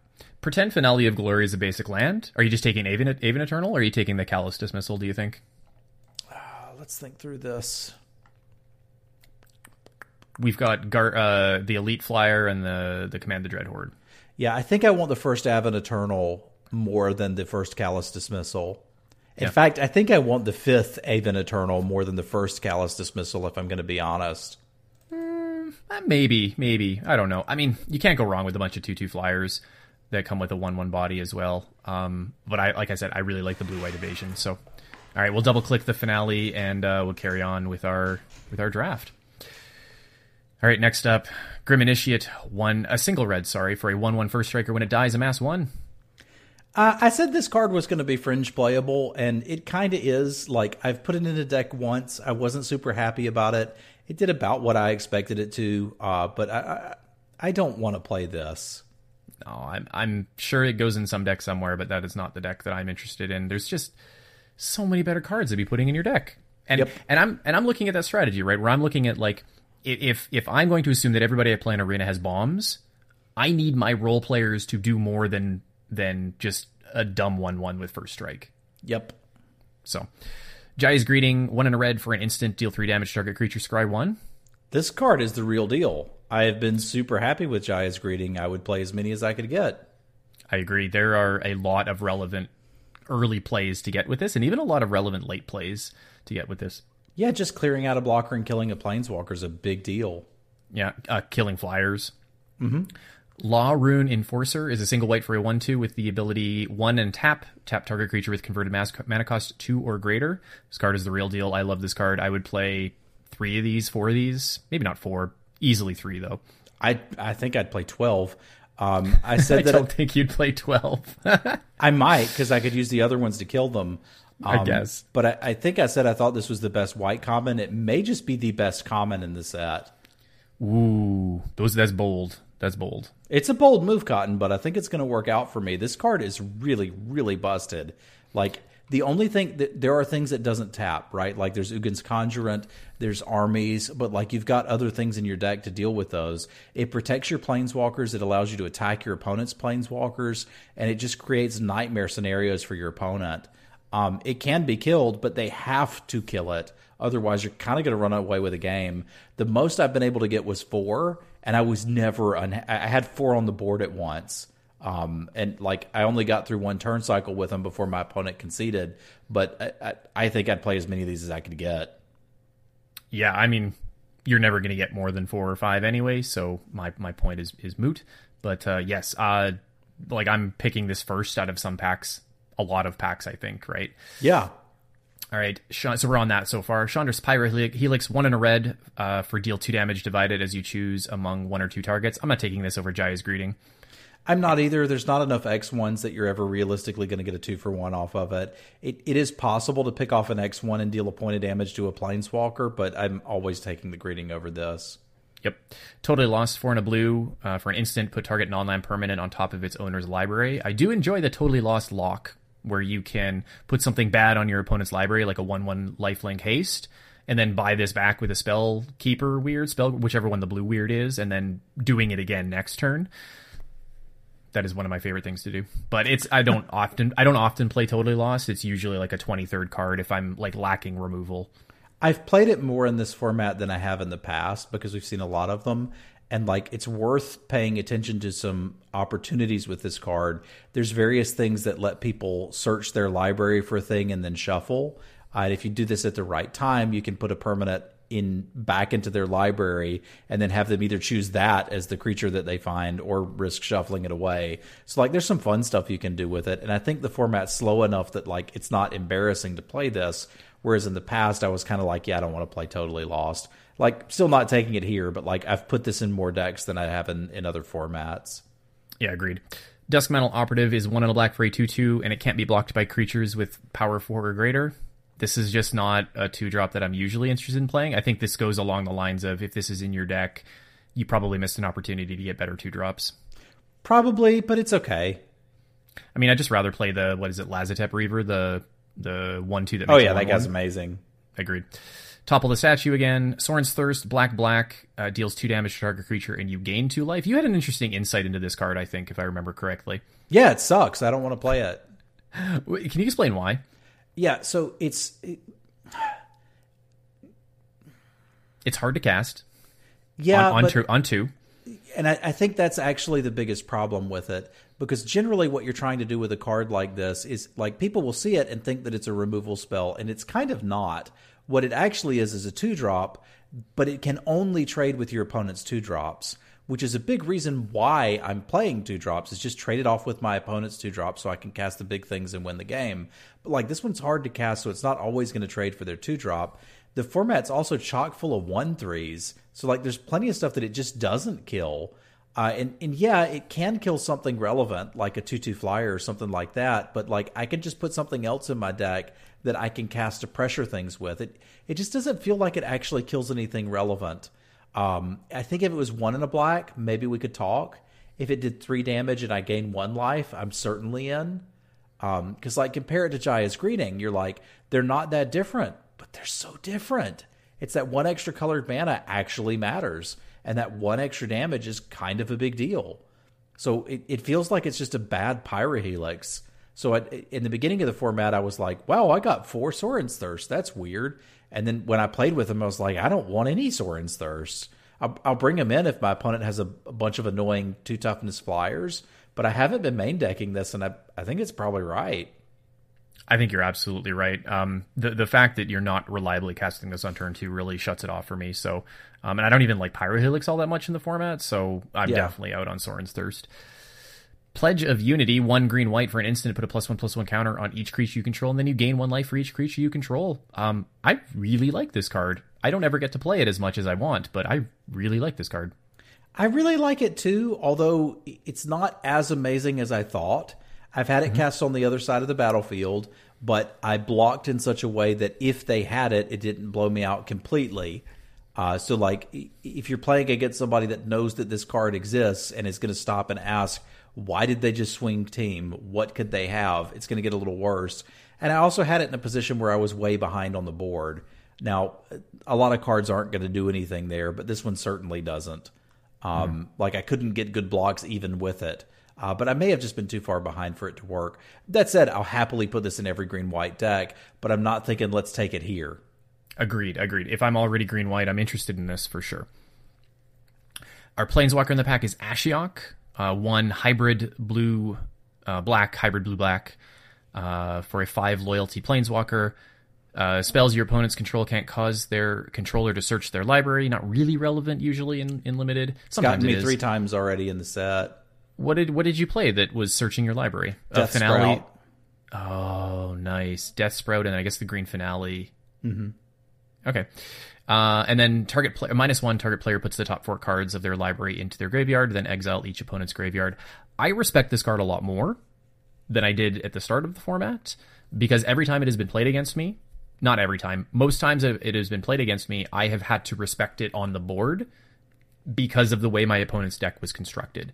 Pretend Finale of Glory is a basic land. Are you just taking Aven, Aven Eternal, or are you taking the Callous Dismissal, do you think? Uh, let's think through this. We've got Gar- uh, the Elite Flyer and the, the Command the Dread Horde. Yeah, I think I want the first Aven Eternal more than the first Callous Dismissal. In yeah. fact, I think I want the fifth Aven Eternal more than the first Callous Dismissal, if I'm going to be honest. Mm, maybe, maybe. I don't know. I mean, you can't go wrong with a bunch of 2 2 flyers that come with a one one body as well. Um, but I like I said, I really like the blue white evasion. So, all right, we'll double click the finale and uh, we'll carry on with our with our draft. All right, next up, Grim Initiate one a single red, sorry, for a one one first striker when it dies, amass one. Uh, I said this card was going to be fringe playable, and it kind of is. Like I've put it in a deck once. I wasn't super happy about it. It did about what I expected it to, uh, but I, I, I don't want to play this. No, I'm I'm sure it goes in some deck somewhere, but that is not the deck that I'm interested in. There's just so many better cards to be putting in your deck, and Yep. and I'm and I'm looking at that strategy right where I'm looking at like if if I'm going to assume that everybody I play in arena has bombs, I need my role players to do more than than just a dumb one one with first strike. Yep. So, Jaya's Greeting one in a red for an instant deal three damage target creature scry one. This card is the real deal. I have been super happy with Jaya's greeting. I would play as many as I could get. I agree. There are a lot of relevant early plays to get with this, and even a lot of relevant late plays to get with this. Yeah, just clearing out a blocker and killing a planeswalker is a big deal. Yeah, uh, killing flyers. Mm-hmm. Law Rune Enforcer is a single white for a 1 2 with the ability 1 and tap. Tap target creature with converted mas- mana cost 2 or greater. This card is the real deal. I love this card. I would play three of these, four of these. Maybe not four. Easily three, though. I I think I'd play twelve. Um, I [LAUGHS] I said that don't think you'd play 12. [LAUGHS] I might because I could use the other ones to kill them. I Um, guess. But I, I think I said I thought this was the best white common. It may just be the best common in the set. Ooh, those that's bold. That's bold. It's a bold move, Cotton, but I think it's going to work out for me. This card is really, really busted. Like the only thing that there are things that doesn't tap, right? Like there's Ugin's Conjurant, there's armies, but like you've got other things in your deck to deal with those. It protects your planeswalkers, it allows you to attack your opponent's planeswalkers, and it just creates nightmare scenarios for your opponent. Um, it can be killed, but they have to kill it. Otherwise, you're kind of going to run away with a game. The most I've been able to get was four, and I was never. Un- I had four on the board at once, um, and like I only got through one turn cycle with them before my opponent conceded. But I, I, I think I'd play as many of these as I could get. Yeah, I mean, you're never going to get more than four or five anyway. So my my point is is moot. But uh, yes, uh, like I'm picking this first out of some packs, a lot of packs, I think. Right. Yeah, All right. So we're on that so far. Chandra's Pyrohelix, one in a red uh, for deal two damage divided as you choose among one or two targets. I'm not taking this over Jaya's Greeting. I'm not either. There's not enough X ones that you're ever realistically going to get a two for one off of it. it. It is possible to pick off an X one and deal a point of damage to a planeswalker, but I'm always taking the greeting over this. Yep. Totally lost four and a blue uh, for an instant. Put target non-land permanent on top of its owner's library. I do enjoy the totally lost lock, where you can put something bad on your opponent's library, like a one-one lifelink haste, and then buy this back with a spell keeper weird spell, whichever one the blue weird is, and then doing it again next turn. That is one of my favorite things to do. But it's I don't often I don't often play totally lost. It's usually like a 23rd card if I'm like lacking removal. I've played it more in this format than I have in the past because we've seen a lot of them. And like it's worth paying attention to some opportunities with this card. There's various things that let people search their library for a thing and then shuffle. Uh, and if you do this at the right time, you can put a permanent in back into their library and then have them either choose that as the creature that they find or risk shuffling it away. So like there's some fun stuff you can do with it. And I think the format's slow enough that like it's not embarrassing to play this. Whereas in the past I was kind of like, yeah, I don't want to play totally lost. Like still not taking it here, but like I've put this in more decks than I have in, in other formats. Yeah, agreed. Duskmantle Operative is one in a black for a 2 2, and it can't be blocked by creatures with power 4 or greater. This is just not a 2 drop that I'm usually interested in playing. I think this goes along the lines of if this is in your deck, you probably missed an opportunity to get better 2 drops. Probably, but it's okay. I mean, I'd just rather play the, what is it, Lazotep Reaver, the the 1 2 that Oh yeah, that guy's 1-1. amazing. Agreed. Topple the statue again. Sorin's Thirst, black, black, uh, deals 2 damage to target creature, and you gain 2 life. You had an interesting insight into this card, I think, if I remember correctly. Yeah, it sucks. I don't want to play it. Can you explain why? Yeah, so it's it, It's hard to cast. yeah, on, on, but- two, on two. and I, I think that's actually the biggest problem with it because generally what you're trying to do with a card like this is like people will see it and think that it's a removal spell and it's kind of not what it actually is is a two drop but it can only trade with your opponent's two drops which is a big reason why I'm playing two drops. Is just trade it off with my opponent's two drops so I can cast the big things and win the game. But like this one's hard to cast, so it's not always going to trade for their two drop. The format's also chock full of one threes, so like there's plenty of stuff that it just doesn't kill. Uh, and and yeah, it can kill something relevant like a two two flyer or something like that. But like I can just put something else in my deck that I can cast to pressure things with. It it just doesn't feel like it actually kills anything relevant. Um, I think if it was one in a black, maybe we could talk. If it did three damage and I gain one life, I'm certainly in. Because um, like compare it to Jaya's Greeting, you're like they're not that different, but they're so different. It's that one extra colored mana actually matters and that one extra damage is kind of a big deal. So it, it feels like it's just a bad Pyrohelix. So in the beginning of the format, I was like, wow, I got four Sorin's Thirst. That's weird. And then when I played with him, I was like, I don't want any Sorin's Thirst. I'll, I'll bring him in if my opponent has a, a, bunch of annoying two toughness flyers. But I haven't been main decking this, and I, I think it's probably right. I think you're absolutely right. Um, the the fact that you're not reliably casting this on turn two really shuts it off for me. So, um, and I don't even like Pyrohelix all that much in the format, so I'm yeah. definitely out on Sorin's Thirst. Pledge of Unity, one green white for an instant, put a plus one plus one counter on each creature you control, and then you gain one life for each creature you control. Um, I really like this card. I don't ever get to play it as much as I want, but I really like this card. I really like it too, although it's not as amazing as I thought. I've had it mm-hmm. cast on the other side of the battlefield, but I blocked in such a way that if they had it, it didn't blow me out completely. Uh, so, like, if you're playing against somebody that knows that this card exists and is going to stop and ask, why did they just swing team? What could they have? It's going to get a little worse. And I also had it in a position where I was way behind on the board. Now, a lot of cards aren't going to do anything there, but this one certainly doesn't. Um, mm. Like, I couldn't get good blocks even with it. Uh, but I may have just been too far behind for it to work. That said, I'll happily put this in every green white deck, but I'm not thinking let's take it here. Agreed, agreed. If I'm already green white, I'm interested in this for sure. Our planeswalker in the pack is Ashiok, uh, one hybrid blue uh, black, hybrid blue black uh, for a five loyalty planeswalker. Uh, spells your opponent's control can't cause their controller to search their library. Not really relevant usually in, in limited. Sometimes it's gotten me three times already in the set. What did what did you play that was searching your library? Death finale. Sprout. Oh, nice. Deathsprout and I guess the green finale. Mm-hmm. Okay. Uh, and then target minus one target player puts the top four cards of their library into their graveyard, then exile each opponent's graveyard. I respect this card a lot more than I did at the start of the format because every time it has been played against me, not every time, most times it has been played against me, I have had to respect it on the board because of the way my opponent's deck was constructed.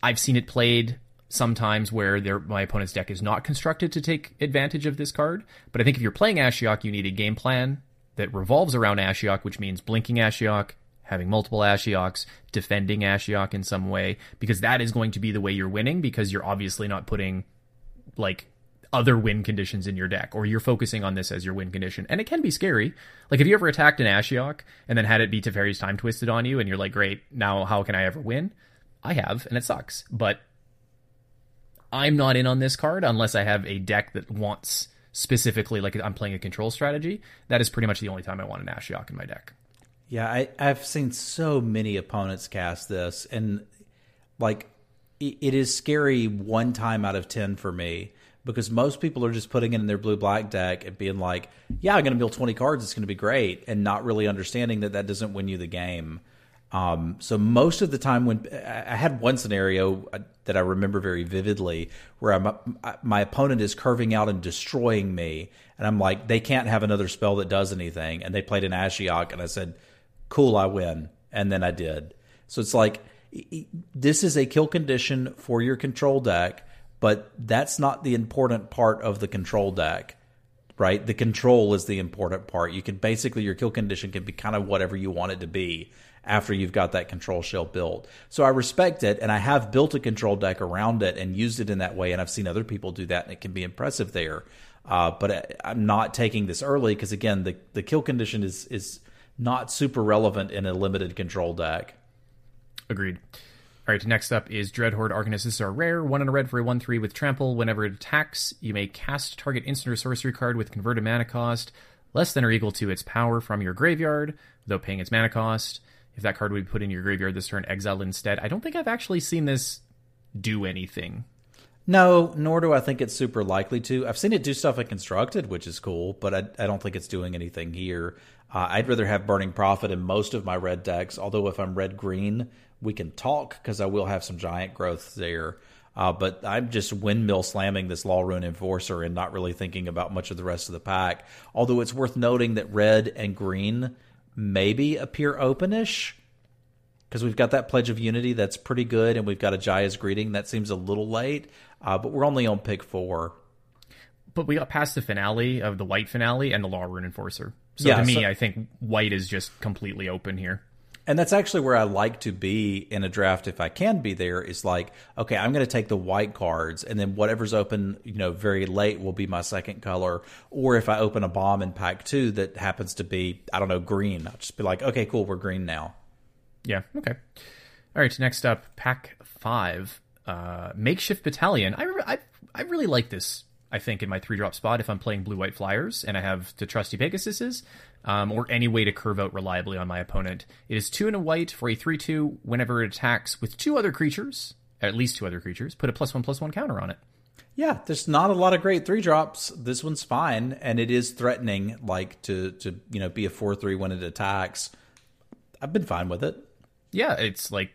I've seen it played sometimes where their, my opponent's deck is not constructed to take advantage of this card. But I think if you're playing Ashiok, you need a game plan that revolves around Ashiok, which means blinking Ashiok, having multiple Ashioks, defending Ashiok in some way, because that is going to be the way you're winning, because you're obviously not putting like other win conditions in your deck, or you're focusing on this as your win condition. And it can be scary. Like, have you ever attacked an Ashiok and then had it be Teferi's Time Twisted on you, and you're like, great, now how can I ever win? I have, and it sucks. But I'm not in on this card unless I have a deck that wants specifically, like I'm playing a control strategy. That is pretty much the only time I want an Ashiok in my deck. Yeah, I, I've seen so many opponents cast this, and like it, it is scary one time out of 10 for me because most people are just putting it in their blue black deck and being like, yeah, I'm going to build 20 cards. It's going to be great. And not really understanding that that doesn't win you the game. Um, so most of the time, when I had one scenario uh, that I remember very vividly, where I'm, uh, my opponent is curving out and destroying me, and I'm like, they can't have another spell that does anything, and they played an Ashiok, and I said, "Cool, I win," and then I did. So it's like this is a kill condition for your control deck, but that's not the important part of the control deck right? The control is the important part. You can basically your kill condition can be kind of whatever you want it to be after you've got that control shell built. So I respect it, and I have built a control deck around it and used it in that way, and I've seen other people do that, and it can be impressive there. Uh, but I, am not taking this early because again, the the kill condition is is not super relevant in a limited control deck. Agreed. All right, next up is Dreadhorde Arcanist. This is are rare. One in a red for a 1 3 with trample. Whenever it attacks, you may cast target instant or sorcery card with converted mana cost less than or equal to its power from your graveyard without paying its mana cost. If that card would be put in your graveyard this turn, exile instead. I don't think I've actually seen this do anything. No, nor do I think it's super likely to. I've seen it do stuff at constructed, which is cool, but I, I don't think it's doing anything here. Uh, I'd rather have Burning Prophet in most of my red decks, although if I'm red green, we can talk because I will have some giant growth there. Uh, but I'm just windmill slamming this Law Rune Enforcer and not really thinking about much of the rest of the pack. Although it's worth noting that red and green maybe appear openish because we've got that Pledge of Unity that's pretty good, and we've got a Jaya's Greeting that seems a little late, uh, but we're only on pick four. But we got past the finale of the white finale and the Law Rune Enforcer. So Yeah, to me, so- I think white is just completely open here. And that's actually where I like to be in a draft if I can be there is like, okay, I'm going to take the white cards and then whatever's open, you know, very late will be my second color. Or if I open a bomb in pack two that happens to be, I don't know, green, I'll just be like, okay, cool, we're green now. Yeah. Okay. All right. Next up, pack five, uh, makeshift battalion. I, re- I I really like this. I think in my three drop spot if I'm playing blue white flyers and I have the trusty Pegasuses, um, or any way to curve out reliably on my opponent. It is two and a white for a three two. Whenever it attacks with two other creatures, at least two other creatures, put a plus one plus one counter on it. Yeah, there's not a lot of great three drops. This one's fine, and it is threatening, like to to you know be a four three when it attacks. I've been fine with it. yeah, it's like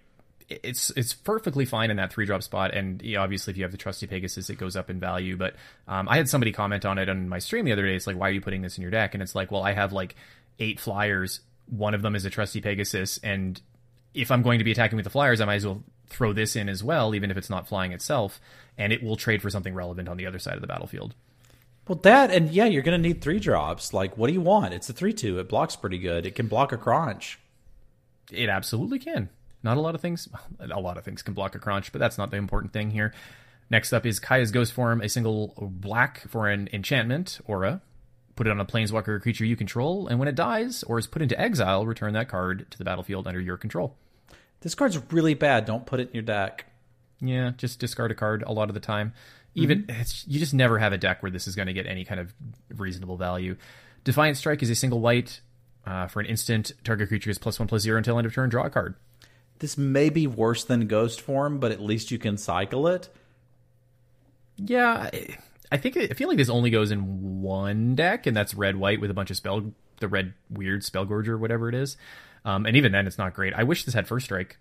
it's it's perfectly fine in that three drop spot, and obviously if you have the trusty Pegasus, it goes up in value. But um, I had somebody comment on it on my stream the other day. It's like, why are you putting this in your deck? And it's like, well, I have like eight flyers. One of them is a trusty Pegasus, and if I'm going to be attacking with the flyers, I might as well throw this in as well, even if it's not flying itself, and it will trade for something relevant on the other side of the battlefield. Well, that and yeah, you're going to need three drops. Like, what do you want? It's a three two. It blocks pretty good. It can block a Kronch. It absolutely can. Not a lot of things. A lot of things can block a Kronch, but that's not the important thing here. Next up is Kaya's Ghost Form, a single black for an enchantment aura. Put it on a planeswalker or creature you control, and when it dies or is put into exile, return that card to the battlefield under your control. This card's really bad. Don't put it in your deck. Yeah, just discard a card a lot of the time. Even it's, you just never have a deck where this is going to get any kind of reasonable value. Defiant Strike is a single white uh, for an instant. Target creature is plus one plus zero until end of turn. Draw a card. This may be worse than Ghost Form, but at least you can cycle it. Yeah, I- think I feel like this only goes in one deck, and that's red white with a bunch of spell, the red weird Spellgorger, whatever it is. Um, and even then, it's not great. I wish this had first strike.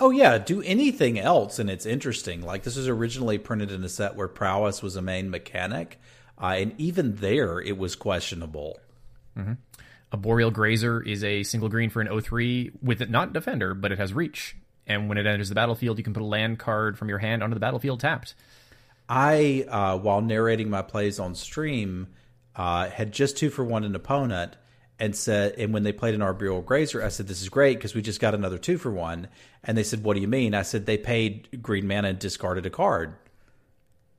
Oh yeah, do anything else and it's interesting. Like this was originally printed in a set where prowess was a main mechanic, uh, and even there it was questionable. Arboreal Grazer is a single green for an 0-3 with it not defender, but it has reach. And when it enters the battlefield, you can put a land card from your hand onto the battlefield tapped. I, uh, while narrating my plays on stream, uh, had just two for one an opponent and said, and when they played an Arboreal Grazer, I said, This is great because we just got another two for one. And they said, What do you mean? I said, They paid green mana and discarded a card.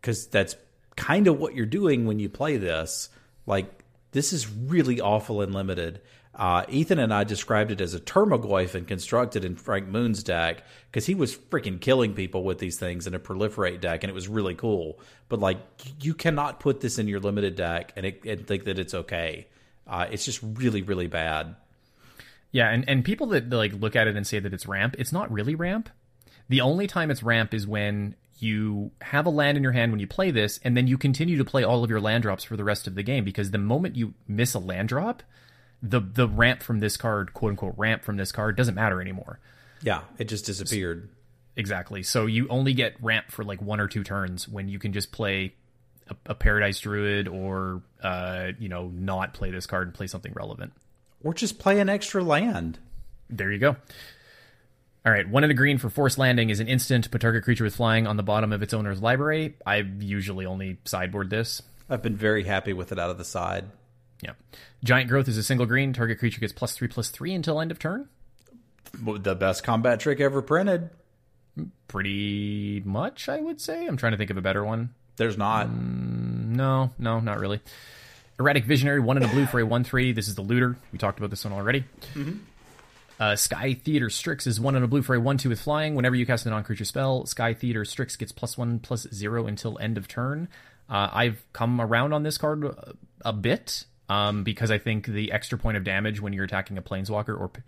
Because that's kind of what you're doing when you play this. Like, this is really awful and limited. Uh, Ethan and I described it as a Tarmogoyf and constructed in Frank Moon's deck because he was freaking killing people with these things in a proliferate deck, and it was really cool. But like, you cannot put this in your limited deck and, it, and think that it's okay. Uh, it's just really, really bad. Yeah, and, and people that like look at it and say that it's ramp, it's not really ramp. The only time it's ramp is when you have a land in your hand when you play this, and then you continue to play all of your land drops for the rest of the game. Because the moment you miss a land drop, the the ramp from this card, quote unquote ramp from this card, doesn't matter anymore. Yeah, it just disappeared. Exactly. So you only get ramp for like one or two turns when you can just play a, a Paradise Druid or uh, you know not play this card and play something relevant. Or just play an extra land. There you go. All right, one in a green for Forced Landing is an instant put target creature with flying on the bottom of its owner's library. I usually only sideboard this. I've been very happy with it out of the side. Yeah. Giant growth is a single green. Target creature gets plus three plus three until end of turn. The best combat trick ever printed. Pretty much, I would say. I'm trying to think of a better one. There's not. Mm, no, no, not really. Erratic Visionary, one in a blue for a 1 3. This is the looter. We talked about this one already. Mm-hmm. Uh, Sky Theater Strix is one in a blue for a 1 2 with flying. Whenever you cast a non creature spell, Sky Theater Strix gets plus 1 plus 0 until end of turn. Uh, I've come around on this card a, a bit um, because I think the extra point of damage when you're attacking a planeswalker or p-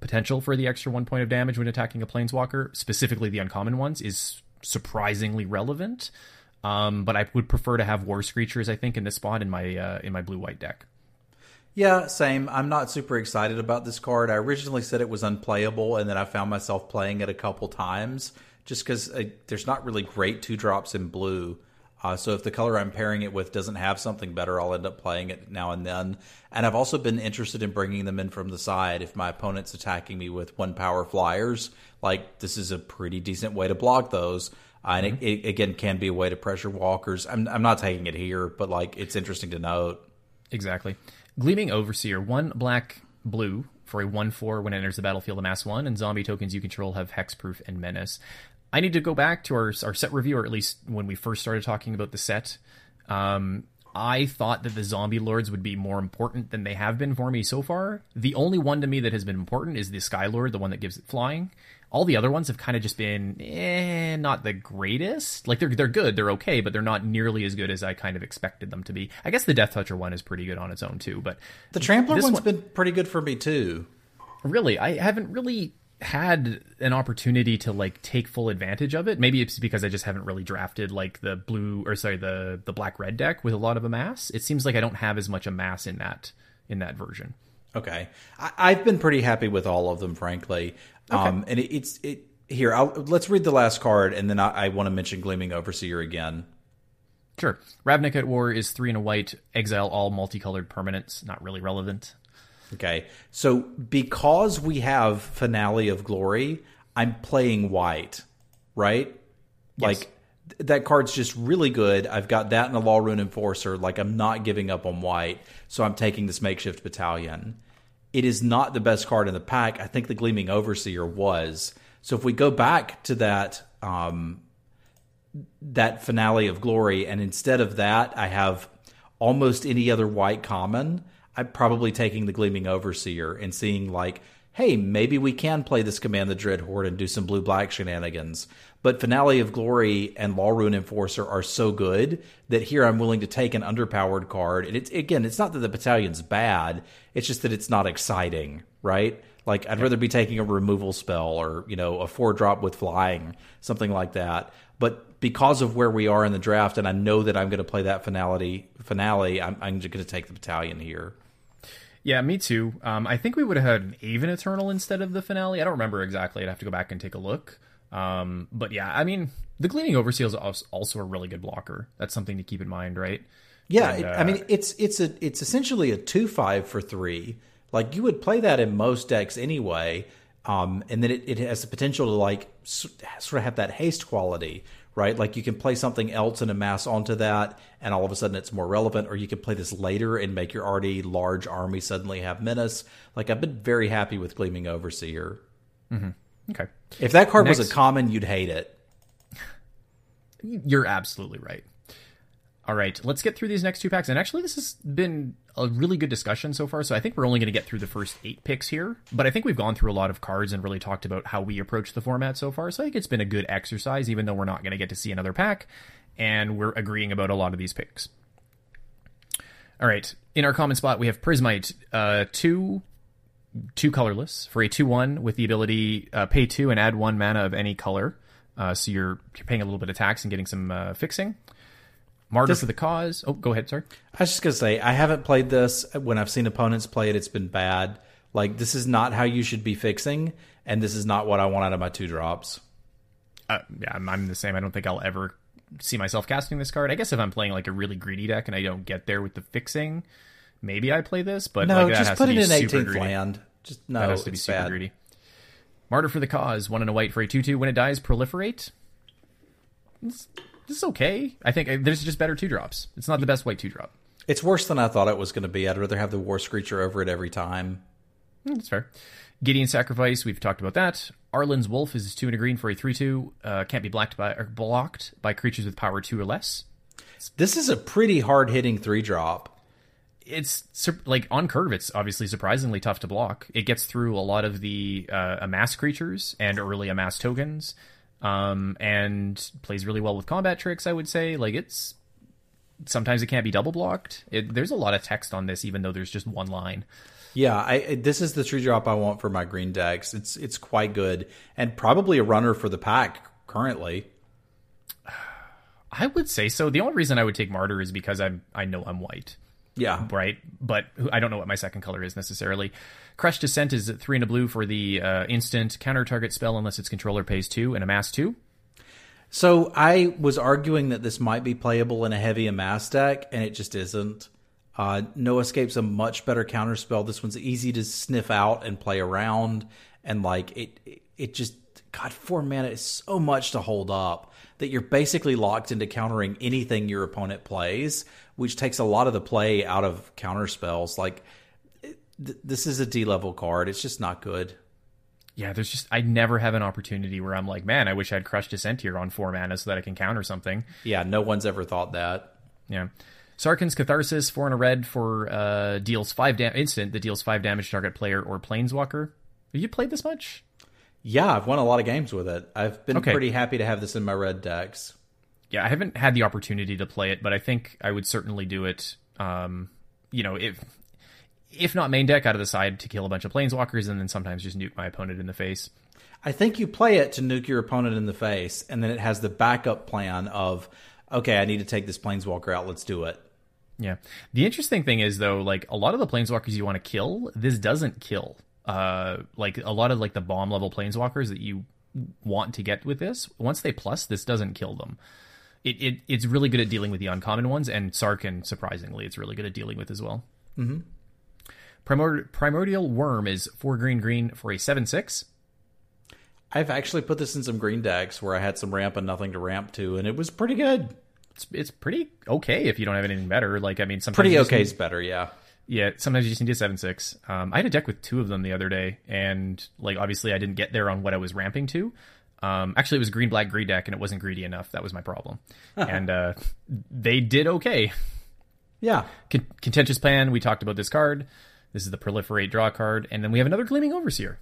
potential for the extra one point of damage when attacking a planeswalker, specifically the uncommon ones, is surprisingly relevant. Um, but I would prefer to have War Screechers, I think, in this spot in my uh, in my blue white deck. Yeah, same. I'm not super excited about this card. I originally said it was unplayable, and then I found myself playing it a couple times just because uh, there's not really great two drops in blue. Uh, so if the color I'm pairing it with doesn't have something better, I'll end up playing it now and then. And I've also been interested in bringing them in from the side if my opponent's attacking me with one power flyers. Like this is a pretty decent way to block those. Uh, and mm-hmm. it, it, again can be a way to pressure walkers. I'm I'm not taking it here, but like it's interesting to note. Exactly. Gleaming Overseer, one black blue for a 1 4 when it enters the battlefield, amass 1, and zombie tokens you control have hexproof and menace. I need to go back to our, our set review, or at least when we first started talking about the set. Um, I thought that the zombie lords would be more important than they have been for me so far. The only one to me that has been important is the Sky Lord, the one that gives it flying. All the other ones have kind of just been eh, not the greatest. Like they're they're good, they're okay, but they're not nearly as good as I kind of expected them to be. I guess the Death Toucher one is pretty good on its own too, but the Trampler one's one, been pretty good for me too. Really, I haven't really had an opportunity to like take full advantage of it. Maybe it's because I just haven't really drafted like the blue or sorry the the black red deck with a lot of amass. It seems like I don't have as much amass in that in that version. Okay, I, have been pretty happy with all of them, frankly. Okay. Um, and it, it's it here. I'll, let's read the last card, and then I, I want to mention Gleaming Overseer again. Sure. Ravnica at War is three and a white. Exile all multicolored permanents. Not really relevant. Okay. So because we have Finale of Glory, I'm playing white, right? Yes. Like that card's just really good. I've got that in the Law Rune Enforcer. Like I'm not giving up on white, so I'm taking this makeshift battalion. It is not the best card in the pack. I think the Gleaming Overseer was. So if we go back to that um, that finale of glory, and instead of that, I have almost any other white common. I'm probably taking the Gleaming Overseer and seeing like, hey, maybe we can play this Command the Dread Horde and do some blue black shenanigans. But Finale of Glory and Law Rune Enforcer are so good that here I'm willing to take an underpowered card. And it's again, it's not that the battalion's bad, it's just that it's not exciting, right? Like I'd rather be taking a removal spell or, you know, a four drop with flying, something like that. But because of where we are in the draft, and I know that I'm going to play that finale, finale, I'm, I'm just going to take the battalion here. Yeah, me too. Um, I think we would have had an Aven Eternal instead of the finale. I don't remember exactly. I'd have to go back and take a look. Um, but yeah, I mean, the Gleaming Overseer is also a really good blocker. That's something to keep in mind, right? Yeah, and, uh, I mean, it's it's a it's essentially a two five for three. Like you would play that in most decks anyway, um, and then it, it has the potential to like sort of have that haste quality right? Like you can play something else and amass onto that, and all of a sudden it's more relevant, or you can play this later and make your already large army suddenly have menace. Like I've been very happy with Gleaming Overseer. Mm-hmm. Okay. If that card Next, was a common, you'd hate it. [LAUGHS] You're absolutely right. All right, let's get through these next two packs. And actually, this has been a really good discussion so far. So I think we're only going to get through the first eight picks here. But I think we've gone through a lot of cards and really talked about how we approach the format so far. So I think it's been a good exercise, even though we're not going to get to see another pack. And we're agreeing about a lot of these picks. All right, in our common spot, we have Prismite, uh, two two colorless for a two one with the ability uh, pay two and add one mana of any color. Uh, so you're you're paying a little bit of tax and getting some uh, fixing. Martyr for the cause. Oh, go ahead, sorry. I was just gonna say I haven't played this. When I've seen opponents play it, it's been bad. Like this is not how you should be fixing, and this is not what I want out of my two drops. Uh, yeah, I'm, I'm the same. I don't think I'll ever see myself casting this card. I guess if I'm playing like a really greedy deck and I don't get there with the fixing, maybe I play this. But no, like, just put it in 18th land. Just no, that has to be super bad. greedy. Martyr for the cause, one and a white for a two-two. When it dies, proliferate. It's this is okay. I think uh, there's just better two drops. It's not the best white two drop. It's worse than I thought it was going to be. I'd rather have the War Screecher over it every time. Mm, that's fair. Gideon Sacrifice, we've talked about that. Arlinn's Wolf is two and a green for a 3 2. Uh, can't be blocked by, or blocked by creatures with power 2 or less. This is a pretty hard hitting three drop. It's like on curve, it's obviously surprisingly tough to block. It gets through a lot of the uh, amass creatures and early amass tokens um, and plays really well with combat tricks. I would say like it's sometimes it can't be double blocked. It, there's a lot of text on this, even though there's just one line. Yeah, I, this is the tree drop I want for my green decks. It's it's quite good and probably a runner for the pack currently. [SIGHS] I would say so. The only reason I would take Martyr is because I'm I know I'm white. Yeah. Right, but I don't know what my second color is necessarily. Crush Dissent is three and a blue for the uh, instant counter target spell unless its controller pays two and amass two. So I was arguing that this might be playable in a heavy amass deck, and it just isn't. Uh, no Escape's a much better counter spell. This one's easy to sniff out and play around, and like it, it just God, four mana is so much to hold up that you're basically locked into countering anything your opponent plays, which takes a lot of the play out of counter spells. Like th- this is a D level card. It's just not good. Yeah, there's just I never have an opportunity where I'm like, man, I wish I'd crushed Descent here on four mana so that I can counter something. Yeah, no one's ever thought that. Yeah. Sarkhan's Catharsis, four and a red for uh, deals five da- instant that deals five damage to target player or planeswalker. Have you played this much? Yeah, I've won a lot of games with it. I've been Okay. pretty happy to have this in my red decks. Yeah, I haven't had the opportunity to play it, but I think I would certainly do it. Um, you know, if if not main deck out of the side to kill a bunch of planeswalkers, and then sometimes just nuke my opponent in the face. I think you play it to nuke your opponent in the face, and then it has the backup plan of, okay, I need to take this planeswalker out. Let's do it. Yeah. The interesting thing is though, like a lot of the planeswalkers you want to kill, this doesn't kill. Uh, like a lot of like the bomb level planeswalkers that you want to get with this, once they plus, this doesn't kill them. It, it it's really good at dealing with the uncommon ones, and Sarkhan, surprisingly, it's really good at dealing with as well. Mm-hmm. Primor- Primordial Worm is four green green for a seven six. I've actually put this in some green decks where I had some ramp and nothing to ramp to, and it was pretty good. It's it's pretty okay if you don't have anything better. Like I mean, sometimes Pretty okay is better, yeah. Yeah, sometimes you just need a seven six. Um, I had a deck with two of them the other day, and like obviously I didn't get there on what I was ramping to. Um, actually, it was green black greed deck, and it wasn't greedy enough. That was my problem. and uh, they did okay. Yeah. Con- contentious plan. We talked about this card. This is the proliferate draw card, and then we have another gleaming overseer.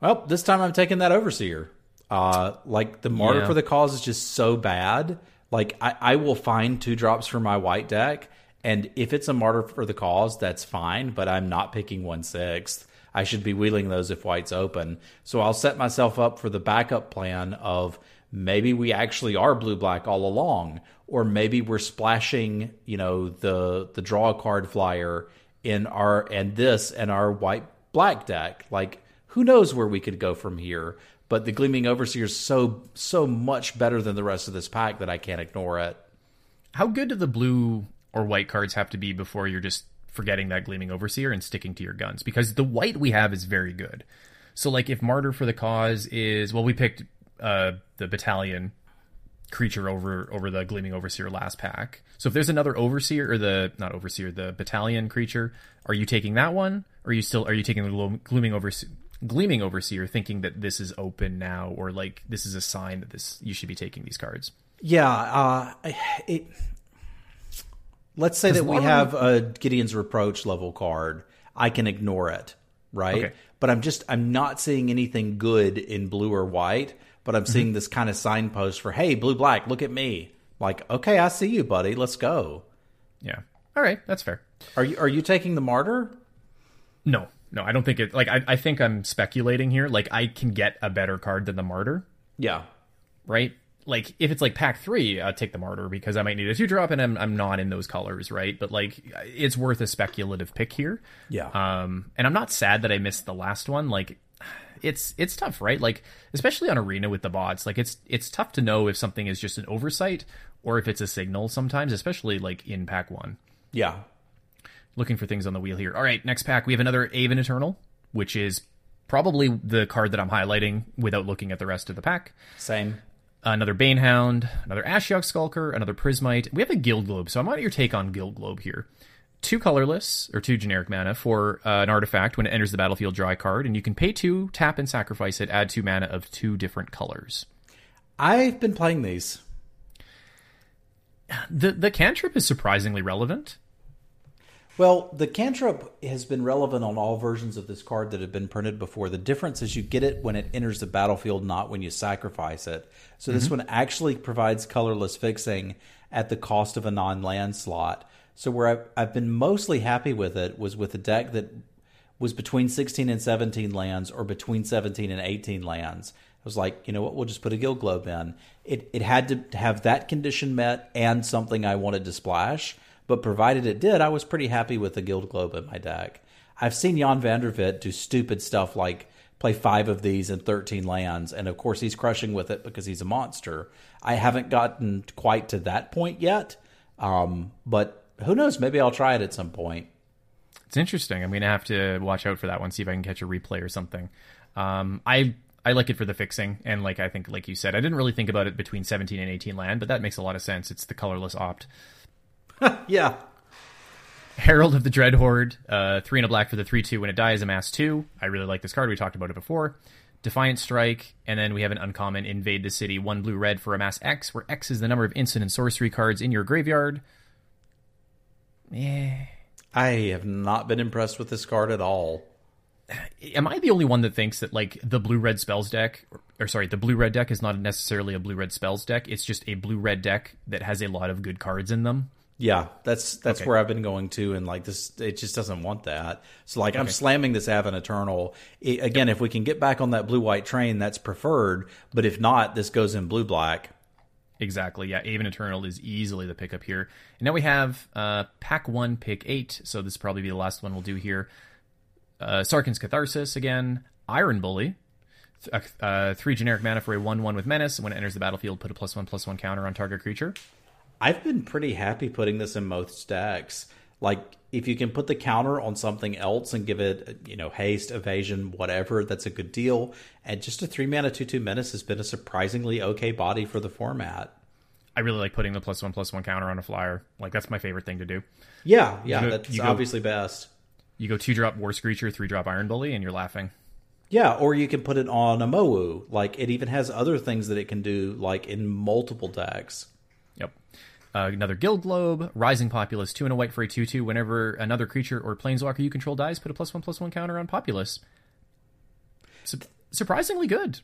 Well, this time I'm taking that overseer. Uh, like the martyr Yeah. for the cause is just so bad. Like I, I will find two drops for my white deck, and if it's a martyr for the cause, that's fine. But I'm not picking one sixth. I should be wheeling those if white's open. So I'll set myself up for the backup plan of maybe we actually are blue black all along, or maybe we're splashing, you know, the the draw card flyer in our and this and our white black deck. Like who knows where we could go from here? But the Gleaming Overseer is so so much better than the rest of this pack that I can't ignore it. How good do the blue or white cards have to be before you're just forgetting that gleaming overseer and sticking to your guns? Because the white we have is very good. So like if martyr for the cause is well, we picked uh, the battalion creature over over the gleaming overseer last pack. So if there's another overseer or the not overseer the battalion creature, are you taking that one? Or are you still are you taking the gleaming overseer? Gleaming overseer, thinking that this is open now, or like this is a sign that this you should be taking these cards. Yeah, uh, it. Let's say that we have a Gideon's Reproach level card. I can ignore it, right? Okay. But I'm just I'm not seeing anything good in blue or white. But I'm seeing mm-hmm. this kind of signpost for hey, blue black, look at me. Like, okay, I see you, buddy. Let's go. Yeah. All right, that's fair. Are you are you taking the martyr? No, no, I don't think it. Like, I, I think I'm speculating here. Like, I can get a better card than the Martyr, Yeah. right? Like, if it's like pack three, I'll take the Martyr because I might need a two drop and I'm, I'm not in those colors, right? But like, it's worth a speculative pick here. Yeah. Um, and I'm not sad that I missed the last one. Like, it's it's tough, right? Like, especially on arena with the bots. Like, it's it's tough to know if something is just an oversight or if it's a signal sometimes, especially like in pack one yeah. looking for things on the wheel here. All right, next pack we have another Aven Eternal, which is probably the card that I'm highlighting without looking at the rest of the pack. Same. Another Banehound, another Ashiok Skulker, another Prismite. We have a Guild Globe, so I want your take on Guild Globe here. Two colorless, or two generic mana for uh, an artifact when it enters the battlefield, draw a card, and you can pay two, tap and sacrifice it, add two mana of two different colors. I've been playing these. The the cantrip is surprisingly relevant. Well, the cantrip has been relevant on all versions of this card that have been printed before. The difference is you get it when it enters the battlefield, not when you sacrifice it. So this mm-hmm. one actually provides colorless fixing at the cost of a non-land slot. So where I've, I've been mostly happy with it was with a deck that was between 16 and 17 lands or between 17 and 18 lands. I was like, you know what, we'll just put a guild globe in. It it had to have that condition met and something I wanted to splash, but provided it did, I was pretty happy with the guild globe in my deck. I've seen Jan Vandervit do stupid stuff like play five of these in 13 lands, and of course he's crushing with it because he's a monster. I haven't gotten quite to that point yet, um, but who knows? Maybe I'll try it at some point. It's interesting. I'm going to have to watch out for that one, see if I can catch a replay or something. Um, I I like it for the fixing, and like I think, like you said, I didn't really think about it between 17 and 18 land, but that makes a lot of sense. It's the colorless opt. [LAUGHS] yeah. Herald of the Dreadhorde, uh, three and a black for the three two. When it dies, amass two. I really like this card. We talked about it before. Defiant Strike, and then we have an uncommon Invade the City, one blue red for amass X, where X is the number of instant and sorcery cards in your graveyard. Yeah. I have not been impressed with this card at all. Am I the only one that thinks that like the blue red spells deck, or, or sorry, the blue red deck is not necessarily a blue red spells deck? It's just a blue red deck that has a lot of good cards in them. Yeah, that's that's Okay. where I've been going to, and like this, it just doesn't want that. So like, I'm slamming this Aven Eternal I again. If we can get back on that blue white train, that's preferred. But if not, this goes in blue black. Exactly. Yeah, Aven Eternal is easily the pickup here. And now we have uh, pack one, pick eight. So this will probably be the last one we'll do here. Uh, Sarkhan's Catharsis again. Iron Bully. Uh, three generic mana for a 1 1 with Menace. When it enters the battlefield, put a plus 1 plus 1 counter on target creature. I've been pretty happy putting this in most stacks. Like if you can put the counter on something else and give it, you know, haste, evasion, whatever, that's a good deal. And just a three mana two two menace has been a surprisingly okay body for the format. I really like putting the plus 1 plus 1 counter on a flyer. Like, that's my favorite thing to do. Yeah, yeah, go- that's go- obviously best. You go 2 drop War Screecher, 3 drop Iron Bully, and you're laughing. Yeah, or you can put it on a Mowu. Like it even has other things that it can do, like in multiple decks. Yep. Uh, another Guild Globe, Rising Populace, two and a white for a 2 2. Whenever another creature or planeswalker you control dies, put a plus 1 plus 1 counter on Populace. Su- surprisingly good.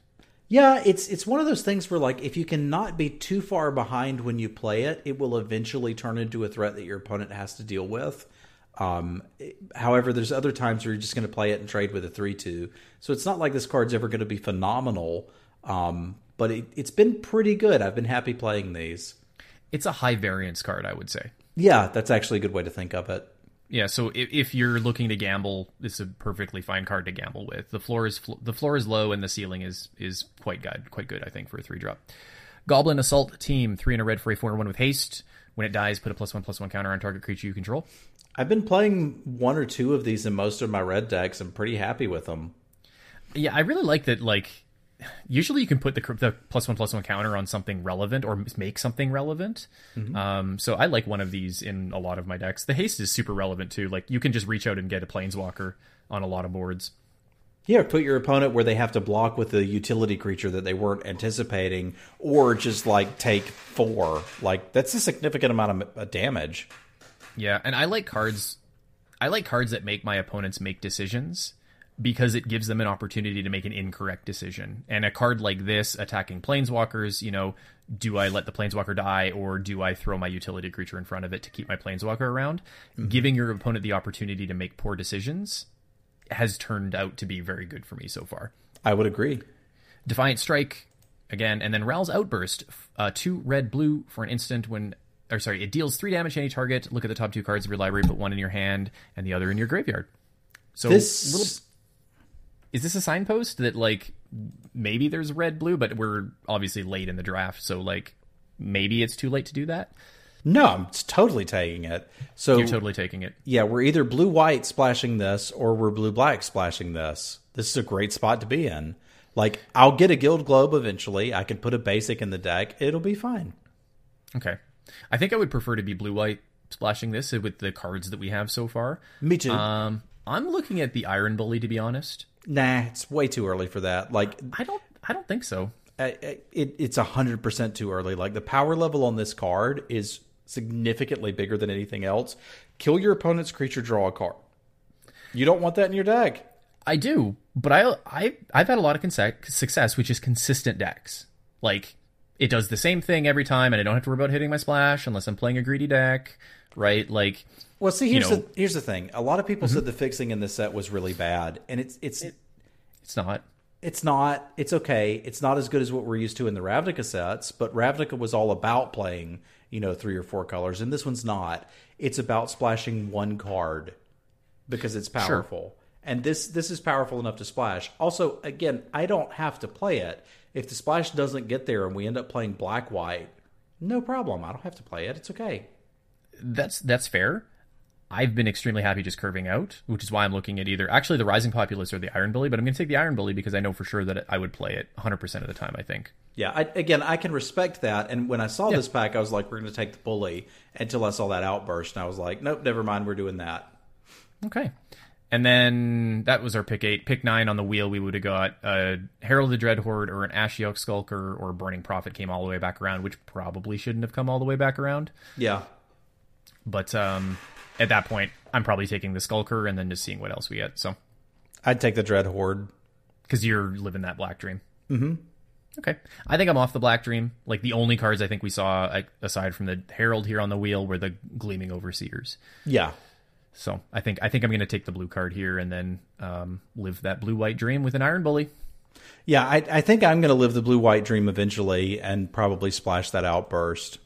Yeah, it's it's one of those things where like if you cannot be too far behind when you play it, it will eventually turn into a threat that your opponent has to deal with. Um, however, there's other times where you're just going to play it and trade with a three-two. So it's not like this card's ever going to be phenomenal. Um, but it, it's been pretty good. I've been happy playing these. It's a high variance card, I would say. Yeah, that's actually a good way to think of it. Yeah, so if, if you're looking to gamble, it's a perfectly fine card to gamble with. The floor is fl- the floor is low and the ceiling is is quite good, quite good, I think, for a three drop. Goblin Assault Team, three and a red for a four and one with haste. When it dies, put a plus one plus one counter on target creature you control. I've been playing one or two of these in most of my red decks. I'm pretty happy with them. Yeah, I really like that. Like, usually you can put the, the plus one plus one counter on something relevant or make something relevant. Um, so I like one of these in a lot of my decks. The haste is super relevant too. Like, you can just reach out and get a planeswalker on a lot of boards. Yeah, put your opponent where they have to block with a utility creature that they weren't anticipating, or just like take four. Like that's a significant amount of uh, damage. Yeah, and I like cards. I like cards that make my opponents make decisions because it gives them an opportunity to make an incorrect decision. And a card like this, attacking planeswalkers, you know, do I let the planeswalker die or do I throw my utility creature in front of it to keep my planeswalker around? Giving your opponent the opportunity to make poor decisions has turned out to be very good for me so far. I would agree. Defiant Strike again, and then Ral's Outburst, uh, two red blue for an instant when, or sorry, it deals three damage to any target. Look at the top two cards of your library, put one in your hand and the other in your graveyard. So This little, is this a signpost that like maybe there's red blue, but we're obviously late in the draft, so like maybe it's too late to do that. no, I'm totally taking it. So You're totally taking it. yeah, we're either blue white splashing this, or we're blue black splashing this. This is a great spot to be in. Like I'll get a guild globe eventually. I can put a basic in the deck. It'll be fine. Okay, I think I would prefer to be blue white splashing this with the cards that we have so far. Me too. Um, I'm looking at the Iron Bully to be honest. Nah, it's way too early for that. Like I don't I don't think so. It, it's hundred percent too early. Like the power level on this card is significantly bigger than anything else. Kill your opponent's creature, draw a card. You don't want that in your deck. I do, but I I I've had a lot of success with just consistent decks. Like it does the same thing every time, and I don't have to worry about hitting my splash unless I'm playing a greedy deck, right? Like, Well, see, here's know- Mm-hmm. the here's the thing. A lot of people said the fixing in this set was really bad, and it's it's it's not. it's not. It's okay. It's not as good as what we're used to in the Ravnica sets, but Ravnica was all about playing, you know, three or four colors, and this one's not. It's about splashing one card because it's powerful. And this this is powerful enough to splash. Also, again, I don't have to play it. If the splash doesn't get there and we end up playing black white, no problem. I don't have to play it. It's okay. That's that's fair. I've been extremely happy just curving out, which is why I'm looking at either actually the Rising Populace or the Iron Bully, but I'm going to take the Iron Bully because I know for sure that I would play it 100% of the time, I think. Yeah, I, again, I can respect that. And when I saw this pack, I was like, we're going to take the bully until I saw that outburst. And I was like, nope, never mind. We're doing that. Okay. And then that was our pick eight. Pick nine on the wheel, we would have got a Herald of the Dreadhorde or an Ashiok Skulker or a Burning Prophet came all the way back around, which probably shouldn't have come all the way back around. Yeah. But um, at that point, I'm probably taking the Skulker and then just seeing what else we get. So, I'd take the Dread Horde. because you're living that Black Dream. Mm-hmm. Okay. I think I'm off the Black Dream. Like the only cards I think we saw, aside from the Herald here on the wheel, were the Gleaming Overseers. Yeah. So I think I think I'm going to take the blue card here and then um, live that blue white dream with an Iron Bully. Yeah, I, I think I'm going to live the blue white dream eventually and probably splash that outburst.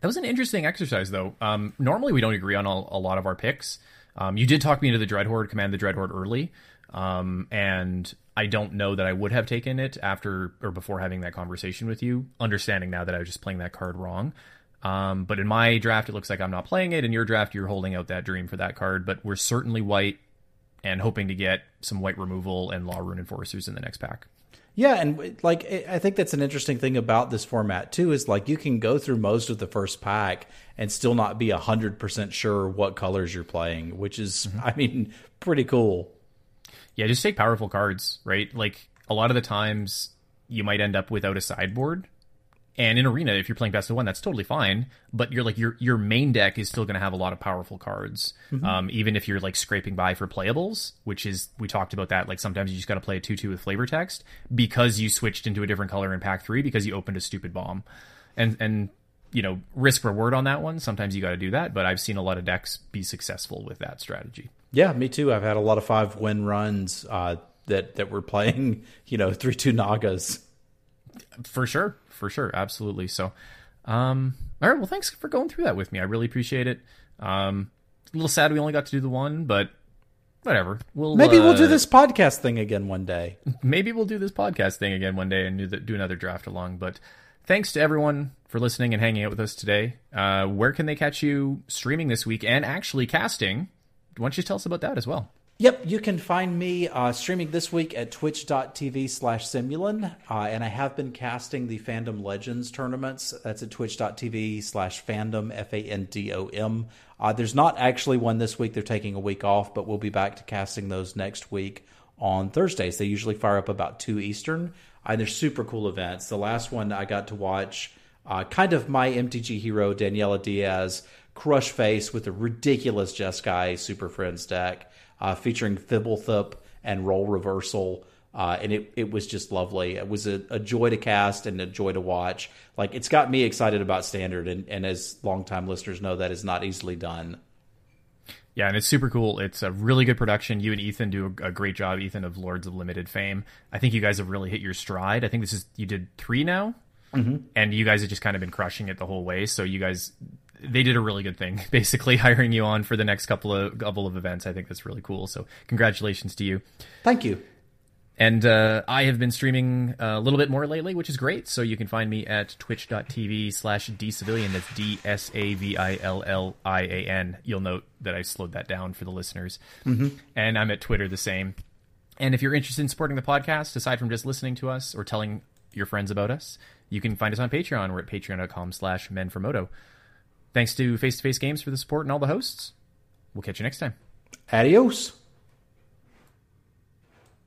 That was an interesting exercise, though. Um, normally, we don't agree on a, a lot of our picks. Um, you did talk me into the Dreadhorde, command the Dreadhorde early, um, and I don't know that I would have taken it after or before having that conversation with you, understanding now that I was just playing that card wrong. Um, but in my draft, it looks like I'm not playing it. In your draft, you're holding out that dream for that card, but we're certainly white and hoping to get some white removal and Law Rune Enforcers in the next pack. Yeah, and like I think that's an interesting thing about this format too is like you can go through most of the first pack and still not be hundred percent sure what colors you're playing, which is mm-hmm. I mean pretty cool. Yeah, just take powerful cards, right? Like a lot of the times you might end up without a sideboard. And in arena, if you're playing best of one, that's totally fine. But you're like your your main deck is still going to have a lot of powerful cards, um, even if you're like scraping by for playables, which is we talked about that. Like sometimes you just got to play a two two with flavor text because you switched into a different color in pack three because you opened a stupid bomb, and and you know risk reward on that one. Sometimes you got to do that, but I've seen a lot of decks be successful with that strategy. Yeah, me too. I've had a lot of five win runs uh, that that were playing [LAUGHS] you know three two nagas. For sure, for sure, absolutely. So, um, all right. Well, thanks for going through that with me. I really appreciate it. Um, a little sad we only got to do the one, but whatever. We'll Maybe we'll do uh, this podcast thing again one day. [LAUGHS] Maybe we'll do this podcast thing again one day and do, the, do another draft along. But thanks to everyone for listening and hanging out with us today. Uh, where can they catch you streaming this week and actually casting? Why don't you tell us about that as well? Yep, you can find me uh, streaming this week at twitch.tv slash Simulan. Uh, and I have been casting the Fandom Legends tournaments. That's at twitch.tv slash fandom, F A N D O M. Uh, there's not actually one this week. They're taking a week off, but we'll be back to casting those next week on Thursdays. They usually fire up about 2 Eastern. Uh, they're super cool events. The last one I got to watch, uh, kind of my MTG hero, Daniela Diaz, crush face with a ridiculous Jeskai Super Friends deck uh, featuring Fblthp and Role Reversal. Uh, and it, it was just lovely. It was a, a joy to cast and a joy to watch. Like it's got me excited about Standard, and, and as longtime listeners know, that is not easily done. Yeah, and it's super cool. It's a really good production. You and Ethan do a, a great job, Ethan of Lords of Limited fame. I think you guys have really hit your stride. I think this is you did three now, mm-hmm. and you guys have just kind of been crushing it the whole way. So you guys, they did a really good thing, [LAUGHS] basically hiring you on for the next couple of couple of events. I think that's really cool. So congratulations to you. Thank you. And uh, I have been streaming a little bit more lately, which is great. So you can find me at twitch.tv slash dsavillian. That's D S A V I L L I A N. You'll note that I slowed that down for the listeners. Mm-hmm. And I'm at Twitter the same. And if you're interested in supporting the podcast, aside from just listening to us or telling your friends about us, you can find us on Patreon. We're at patreon.com slash menformoto. Thanks to Face to Face Games for the support and all the hosts. We'll catch you next time. Adios.